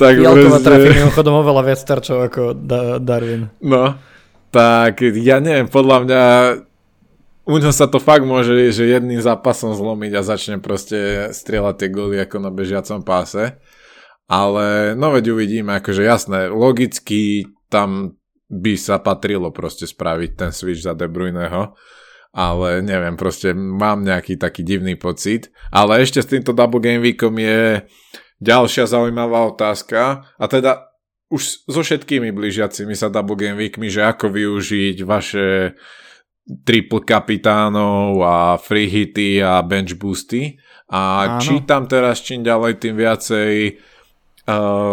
tak Fialková proste... trafí mimochodom oveľa viac terčov ako da- Darwin. No, tak ja neviem, podľa mňa u ňo sa to fakt môže, že jedným zápasom zlomiť a začne proste strieľať tie goly ako na bežiacom páse. Ale no veď uvidíme, akože jasné, logicky tam by sa patrilo proste spraviť ten switch za De Bruyneho, ale neviem, proste mám nejaký taký divný pocit. Ale ešte s týmto Double Game Weekom je ďalšia zaujímavá otázka a teda už so všetkými blížiacimi sa Double Game Weekmi, že ako využiť vaše triple kapitánov a free hity a bench boosty. A Áno. čítam teraz čím ďalej tým viacej uh,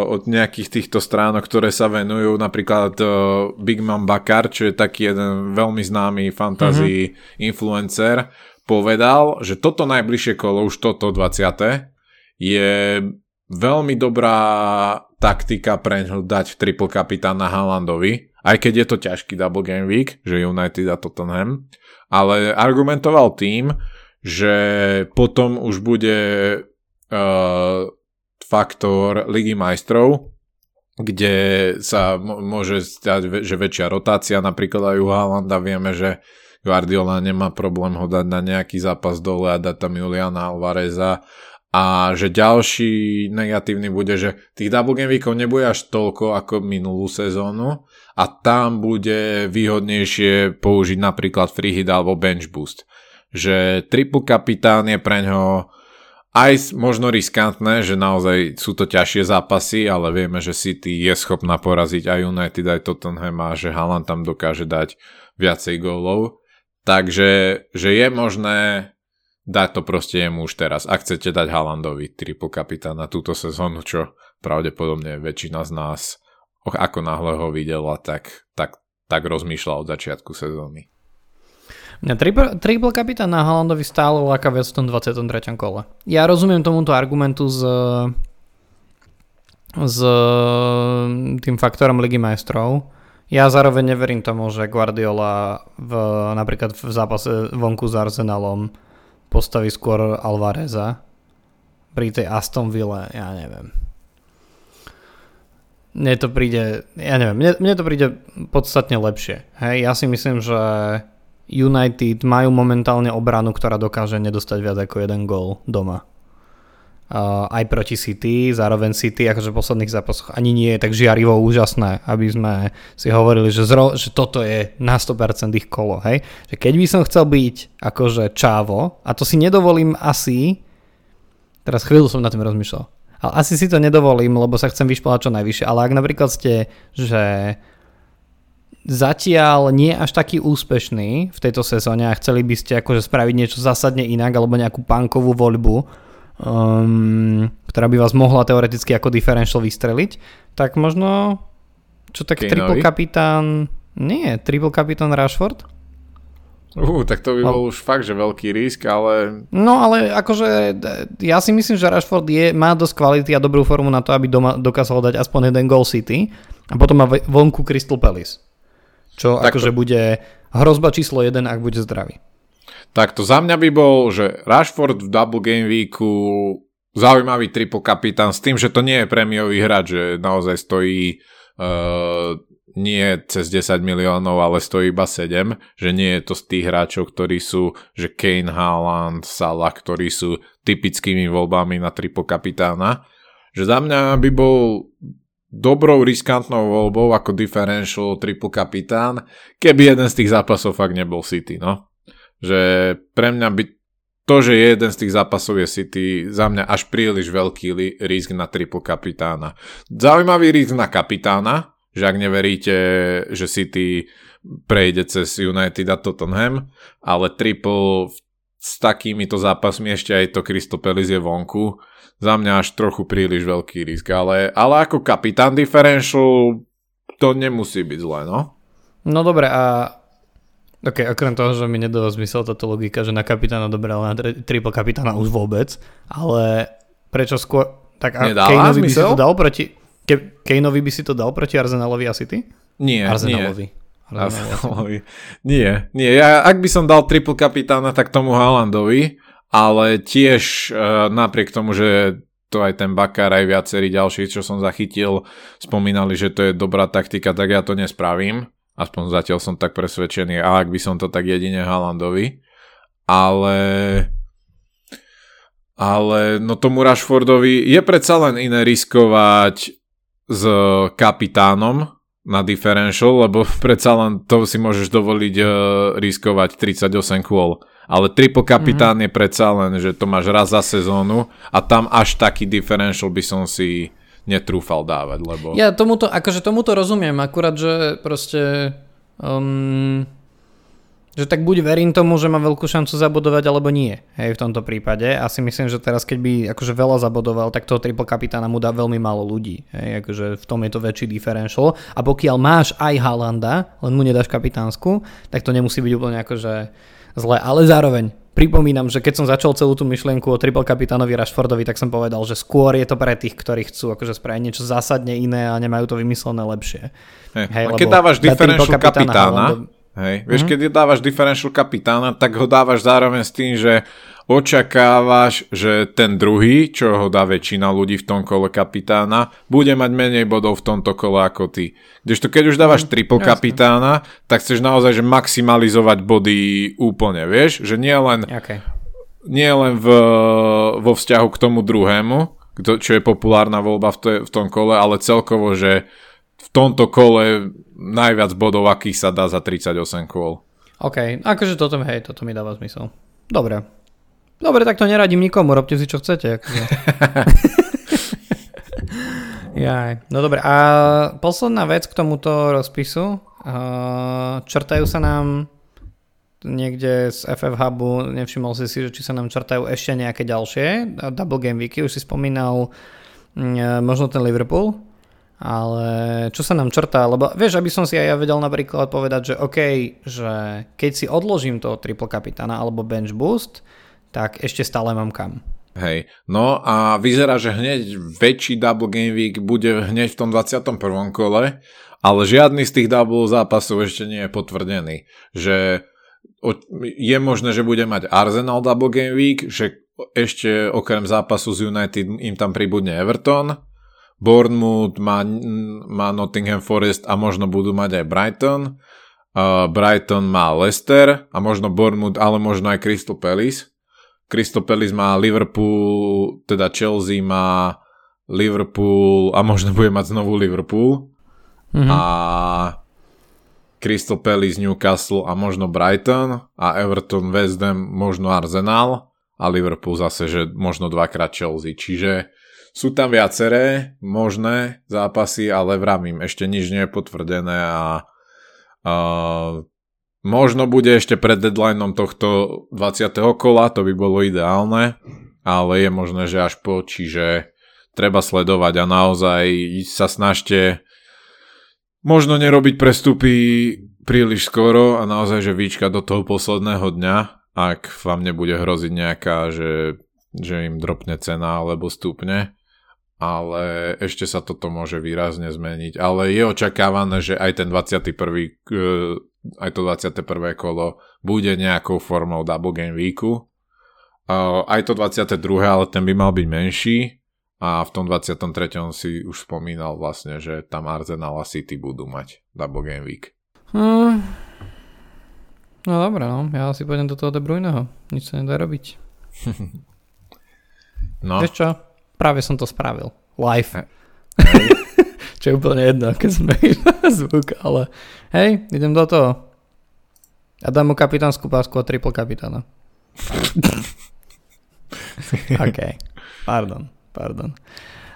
od nejakých týchto stránok, ktoré sa venujú, napríklad uh, Big Man Bakar, čo je taký jeden veľmi známy fantasy mm-hmm. influencer, povedal, že toto najbližšie kolo, už toto 20. je veľmi dobrá taktika pre ňu dať triple kapitána Haalandovi, aj keď je to ťažký double game week, že United a Tottenham, ale argumentoval tým, že potom už bude uh, faktor Ligy majstrov, kde sa môže stať, že väčšia rotácia, napríklad aj u Haalanda vieme, že Guardiola nemá problém ho dať na nejaký zápas dole a dať tam Juliana Alvareza a že ďalší negatívny bude, že tých double game weekov nebude až toľko ako minulú sezónu a tam bude výhodnejšie použiť napríklad free hit alebo bench boost. Že triple kapitán je pre ňo aj možno riskantné, že naozaj sú to ťažšie zápasy, ale vieme, že City je schopná poraziť aj United, aj Tottenham a že Haaland tam dokáže dať viacej gólov. Takže že je možné dať to proste jemu už teraz. Ak chcete dať Haalandovi triple kapitán na túto sezónu, čo pravdepodobne väčšina z nás ako náhle ho videla, tak, tak, tak rozmýšľa od začiatku sezóny. Mňa triple, triple kapitán na Haalandovi stále láka viac v tom 23. kole. Ja rozumiem tomuto argumentu s, s tým faktorom Ligy majstrov. Ja zároveň neverím tomu, že Guardiola v, napríklad v zápase vonku s Arsenalom postaví skôr Alvareza pri tej Aston Ville, ja neviem. Mne to príde, ja neviem, mne, mne to príde podstatne lepšie. Hej, ja si myslím, že United majú momentálne obranu, ktorá dokáže nedostať viac ako jeden gól doma. Uh, aj proti City, zároveň City akože v posledných zápasoch ani nie je tak žiarivo úžasné, aby sme si hovorili, že, zro, že toto je na 100% ich kolo, hej. Že keď by som chcel byť akože čávo, a to si nedovolím asi, teraz chvíľu som na tým rozmýšľal, ale asi si to nedovolím, lebo sa chcem vyšplať čo najvyššie, ale ak napríklad ste, že zatiaľ nie až taký úspešný v tejto sezóne a chceli by ste akože spraviť niečo zásadne inak alebo nejakú punkovú voľbu, um, ktorá by vás mohla teoreticky ako differential vystreliť, tak možno čo tak Kejnovi? triple kapitán nie, triple kapitán Rashford? Uh, tak to by bol už fakt, že veľký risk, ale... No ale akože ja si myslím, že Rashford je, má dosť kvality a dobrú formu na to, aby doma dokázal dať aspoň jeden goal City a potom má vonku Crystal Palace. Čo tak akože to... bude hrozba číslo 1, ak bude zdravý. Tak to za mňa by bol, že Rashford v Double Game Weeku zaujímavý triple kapitán s tým, že to nie je prémiový hráč, že naozaj stojí uh, nie cez 10 miliónov, ale stojí iba 7, že nie je to z tých hráčov, ktorí sú, že Kane, Haaland, Salah, ktorí sú typickými voľbami na triple kapitána. Že za mňa by bol dobrou riskantnou voľbou ako differential triple kapitán, keby jeden z tých zápasov fakt nebol City, no. Že pre mňa by to, že jeden z tých zápasov je City, za mňa až príliš veľký li- risk na triple kapitána. Zaujímavý risk na kapitána, že ak neveríte, že City prejde cez United a Tottenham, ale triple s takýmito zápasmi ešte aj to Kristopelis je vonku, za mňa až trochu príliš veľký risk, ale, ale ako kapitán differential to nemusí byť zle, no. No dobre, a Ok, okrem toho, že mi nedáva zmysel táto logika, že na kapitána dobral na triple kapitána už vôbec, ale prečo skôr... Tak a Kaneovi by si to dal proti... Ke, Kaneovi by si to dal proti Arsenalovi a City? Nie, Arsenalovi. nie. Arsenalovi. Nie, nie. Ja, ak by som dal triple kapitána, tak tomu Haalandovi, ale tiež uh, napriek tomu, že to aj ten Bakar, aj viacerí ďalší, čo som zachytil, spomínali, že to je dobrá taktika, tak ja to nespravím Aspoň zatiaľ som tak presvedčený. A ak by som to tak jedine Halandovi. Ale... Ale no tomu Rashfordovi je predsa len iné riskovať s kapitánom na differential, lebo predsa len to si môžeš dovoliť uh, riskovať 38 kôl. Ale triple kapitán mm-hmm. je predsa len, že to máš raz za sezónu a tam až taký differential by som si netrúfal dávať, lebo... Ja tomuto, akože tomuto rozumiem, akurát, že proste... Um, že tak buď verím tomu, že má veľkú šancu zabodovať, alebo nie, hej, v tomto prípade. A si myslím, že teraz, keď by akože veľa zabodoval, tak toho triple kapitána mu dá veľmi málo ľudí. Hej, akože v tom je to väčší differential. A pokiaľ máš aj Halanda, len mu nedáš kapitánsku, tak to nemusí byť úplne akože zle. Ale zároveň, pripomínam, že keď som začal celú tú myšlienku o triple kapitánovi Rashfordovi, tak som povedal, že skôr je to pre tých, ktorí chcú akože spraviť niečo zásadne iné a nemajú to vymyslené lepšie. Hey, hej, a keď dávaš differential kapitána, hej, vieš, mm-hmm. keď dávaš differential kapitána, tak ho dávaš zároveň s tým, že očakávaš, že ten druhý, čo ho dá väčšina ľudí v tom kole kapitána, bude mať menej bodov v tomto kole ako ty. Kdežto keď už dávaš mhm, triple kapitána, tak chceš naozaj že maximalizovať body úplne, vieš? Že nie len, okay. nie len v, vo vzťahu k tomu druhému, čo je populárna voľba v, to, v tom kole, ale celkovo, že v tomto kole najviac bodov, akých sa dá za 38 kôl. OK, akože toto, hej, toto mi dáva zmysel. Dobre, Dobre, tak to neradím nikomu, robte si čo chcete. Akože. [LAUGHS] Jaj. No dobre, a posledná vec k tomuto rozpisu. črtajú sa nám niekde z FF Hubu, nevšimol si si, že či sa nám črtajú ešte nejaké ďalšie Double Game Weeky, už si spomínal mm, možno ten Liverpool, ale čo sa nám črtá, lebo vieš, aby som si aj ja vedel napríklad povedať, že OK, že keď si odložím toho triple kapitána alebo bench boost, tak ešte stále mám kam. Hej, no a vyzerá, že hneď väčší Double Game Week bude hneď v tom 21. kole, ale žiadny z tých double zápasov ešte nie je potvrdený. Že je možné, že bude mať Arsenal Double Game Week, že ešte okrem zápasu z United im tam pribudne Everton, Bournemouth má, má Nottingham Forest a možno budú mať aj Brighton, uh, Brighton má Leicester a možno Bournemouth, ale možno aj Crystal Palace Crystal Palace má Liverpool, teda Chelsea má Liverpool a možno bude mať znovu Liverpool. Mm-hmm. A Crystal Palace, Newcastle a možno Brighton a Everton, West Ham, možno Arsenal a Liverpool zase, že možno dvakrát Chelsea. Čiže sú tam viaceré možné zápasy, ale vravím, ešte nič nie je potvrdené a, a Možno bude ešte pred deadlineom tohto 20. kola, to by bolo ideálne, ale je možné, že až po, čiže treba sledovať a naozaj sa snažte možno nerobiť prestupy príliš skoro a naozaj, že výčka do toho posledného dňa, ak vám nebude hroziť nejaká, že, že im dropne cena alebo stupne ale ešte sa toto môže výrazne zmeniť. Ale je očakávané, že aj ten 21 aj to 21. kolo bude nejakou formou Double Game Weeku. Aj to 22. ale ten by mal byť menší a v tom 23. si už spomínal vlastne, že tam Arsenal a City budú mať Double Game Week. Hmm. No dobré, no. ja si pôjdem do toho De Bruyneho. Nič sa nedá robiť. no. [LAUGHS] Vieš čo? Práve som to spravil. Live. [LAUGHS] čo je úplne jedno, keď sme [LAUGHS] zvuk, ale hej, idem do toho. A dám mu kapitánsku pásku a triple kapitána. [LAUGHS] OK, pardon, pardon.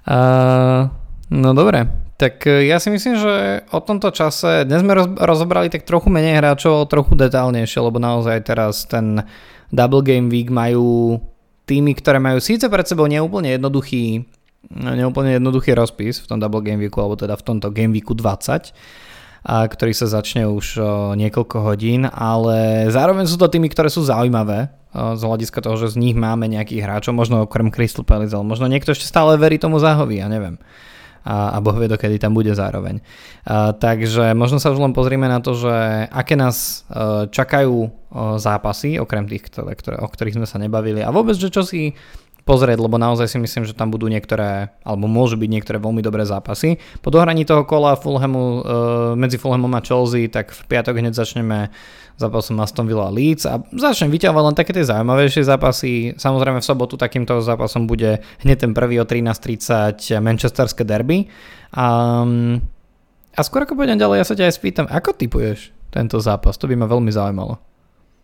Uh, no dobre, tak e, ja si myslím, že o tomto čase, dnes sme roz, rozobrali tak trochu menej hráčov, trochu detálnejšie, lebo naozaj teraz ten Double Game Week majú týmy, ktoré majú síce pred sebou neúplne jednoduchý neúplne jednoduchý rozpis v tom Double Game Weeku, alebo teda v tomto Game Weeku 20. a ktorý sa začne už niekoľko hodín, ale zároveň sú to týmy, ktoré sú zaujímavé z hľadiska toho, že z nich máme nejakých hráčov, možno okrem Crystal Palace, ale možno niekto ešte stále verí tomu záhovi, ja neviem a, a Boh vie, dokedy tam bude zároveň. A, takže možno sa už len pozrieme na to, že aké nás e, čakajú e, zápasy, okrem tých, ktoré, ktoré, o ktorých sme sa nebavili a vôbec, že čo si pozrieť, lebo naozaj si myslím, že tam budú niektoré, alebo môžu byť niektoré veľmi dobré zápasy. Po dohraní toho kola Fulhamu, e, medzi Fulhamom a Chelsea, tak v piatok hneď začneme zápasom Aston Villa Leeds a začnem vyťahovať len také tie zaujímavejšie zápasy. Samozrejme v sobotu takýmto zápasom bude hneď ten prvý o 13.30 Manchesterské derby. A, a skôr ako pôjdem ďalej, ja sa ťa aj spýtam, ako typuješ tento zápas? To by ma veľmi zaujímalo.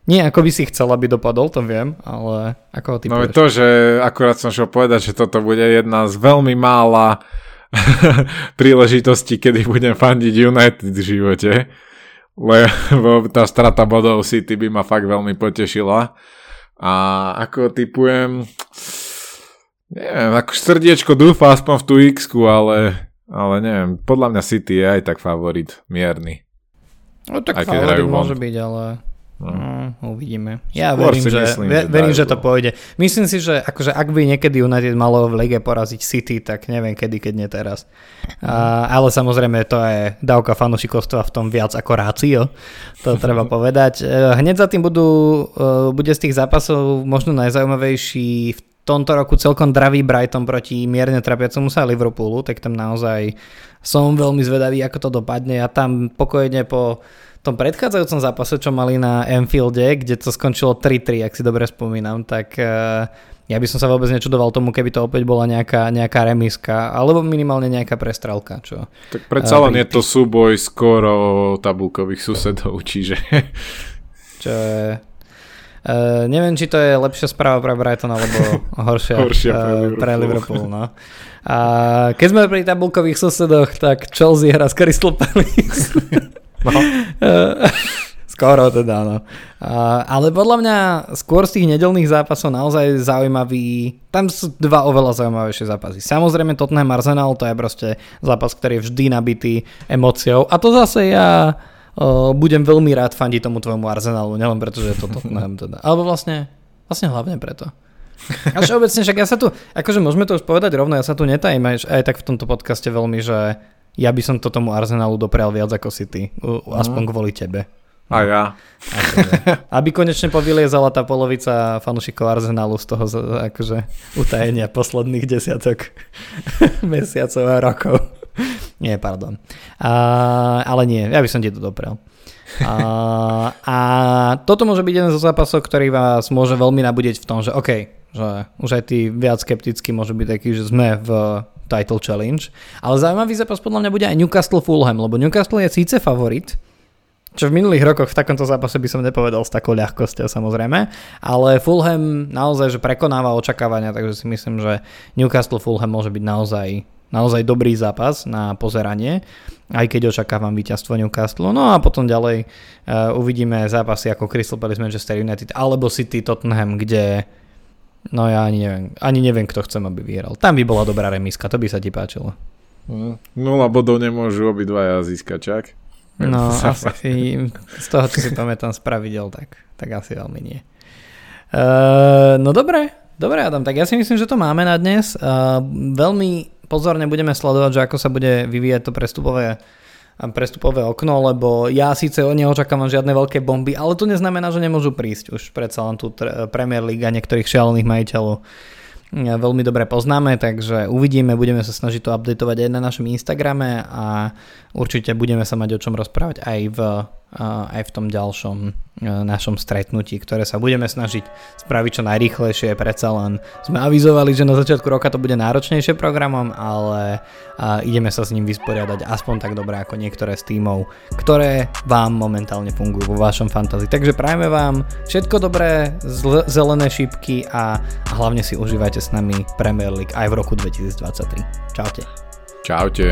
Nie ako by si chcel, aby dopadol, to viem, ale ako ho typuješ? No to, že akurát som šiel povedať, že toto bude jedna z veľmi mála [LAUGHS] príležitostí, kedy budem fandiť United v živote [LAUGHS] lebo tá strata bodov City by ma fakt veľmi potešila. A ako typujem, neviem, ako srdiečko dúfa aspoň v tú x ale, ale neviem, podľa mňa City je aj tak favorit, mierny. No tak favorit môže byť, ale No. no, uvidíme. Ja Skôr verím, že, myslím, že, verím, že to pôjde. Myslím si, že akože ak by niekedy United malo v lige poraziť City, tak neviem kedy, keď nie teraz. A, ale samozrejme to je dávka fanušikovstva v tom viac ako rácio. To [LAUGHS] treba povedať. E, hneď za tým budú, e, bude z tých zápasov možno najzaujímavejší v tomto roku celkom dravý Brighton proti mierne trapiacomu sa Liverpoolu, tak tam naozaj som veľmi zvedavý, ako to dopadne. A tam pokojne po tom predchádzajúcom zápase, čo mali na Anfielde, kde to skončilo 3-3, ak si dobre spomínam, tak uh, ja by som sa vôbec nečudoval tomu, keby to opäť bola nejaká, nejaká remiska, alebo minimálne nejaká prestrelka. Čo, tak predsa len uh, je to súboj skoro tabulkových susedov, [LAUGHS] čiže... Čo je... Uh, neviem, či to je lepšia správa pre Brighton alebo [LAUGHS] horšia, horšia pre, Liverpool. pre Liverpool. No. A keď sme pri tabulkových susedoch, tak Chelsea hra s Crystal Palace. [LAUGHS] No. [LAUGHS] Skoro teda, no. Ale podľa mňa skôr z tých nedelných zápasov naozaj zaujímavý, tam sú dva oveľa zaujímavejšie zápasy. Samozrejme Tottenham Arsenal, to je proste zápas, ktorý je vždy nabitý emóciou a to zase ja budem veľmi rád fandiť tomu tvojmu Arsenalu, nielen preto, že je to Tottenham teda. Alebo vlastne, vlastne hlavne preto. A všeobecne, však ja sa tu, akože môžeme to už povedať rovno, ja sa tu netajím aj, aj tak v tomto podcaste veľmi, že ja by som to tomu Arsenalu doprial viac ako City. Aspoň mm. kvôli tebe. A ja. [LAUGHS] Aby konečne povyliezala tá polovica fanúšikov Arsenalu z toho akože utajenia posledných desiatok [LAUGHS] mesiacov a rokov. nie, pardon. A, ale nie, ja by som ti to doprel. A, a toto môže byť jeden zo zápasov, ktorý vás môže veľmi nabudeť v tom, že OK, že už aj tí viac skepticky môžu byť takí, že sme v Title Challenge. Ale zaujímavý zápas podľa mňa bude aj Newcastle Fulham, lebo Newcastle je síce favorit, čo v minulých rokoch v takomto zápase by som nepovedal s takou ľahkosťou samozrejme, ale Fulham naozaj že prekonáva očakávania, takže si myslím, že Newcastle Fulham môže byť naozaj, naozaj dobrý zápas na pozeranie, aj keď očakávam víťazstvo Newcastle. No a potom ďalej uh, uvidíme zápasy ako Crystal Palace Manchester United alebo City Tottenham, kde No ja ani neviem, ani neviem, kto chcem, aby vyhral. Tam by bola dobrá remiska, to by sa ti páčilo. Mm, nula bodov nemôžu obidvaja získať, čak? No, [LAUGHS] asi z toho, čo si pamätám z pravidel, tak, tak asi veľmi nie. Uh, no dobre, dobre Adam, tak ja si myslím, že to máme na dnes. Uh, veľmi pozorne budeme sledovať, že ako sa bude vyvíjať to prestupové prestupové okno, lebo ja síce neočakávam žiadne veľké bomby, ale to neznamená, že nemôžu prísť už predsa len tú Premier League a niektorých šialených majiteľov. Veľmi dobre poznáme, takže uvidíme, budeme sa snažiť to updatovať aj na našom Instagrame a určite budeme sa mať o čom rozprávať aj v aj v tom ďalšom e, našom stretnutí, ktoré sa budeme snažiť spraviť čo najrýchlejšie. Predsa len sme avizovali, že na začiatku roka to bude náročnejšie programom, ale ideme sa s ním vysporiadať aspoň tak dobre ako niektoré z tímov, ktoré vám momentálne fungujú vo vašom fantasy. Takže prajeme vám všetko dobré, zelené šípky a hlavne si užívajte s nami Premier League aj v roku 2023. Čaute. Čaute.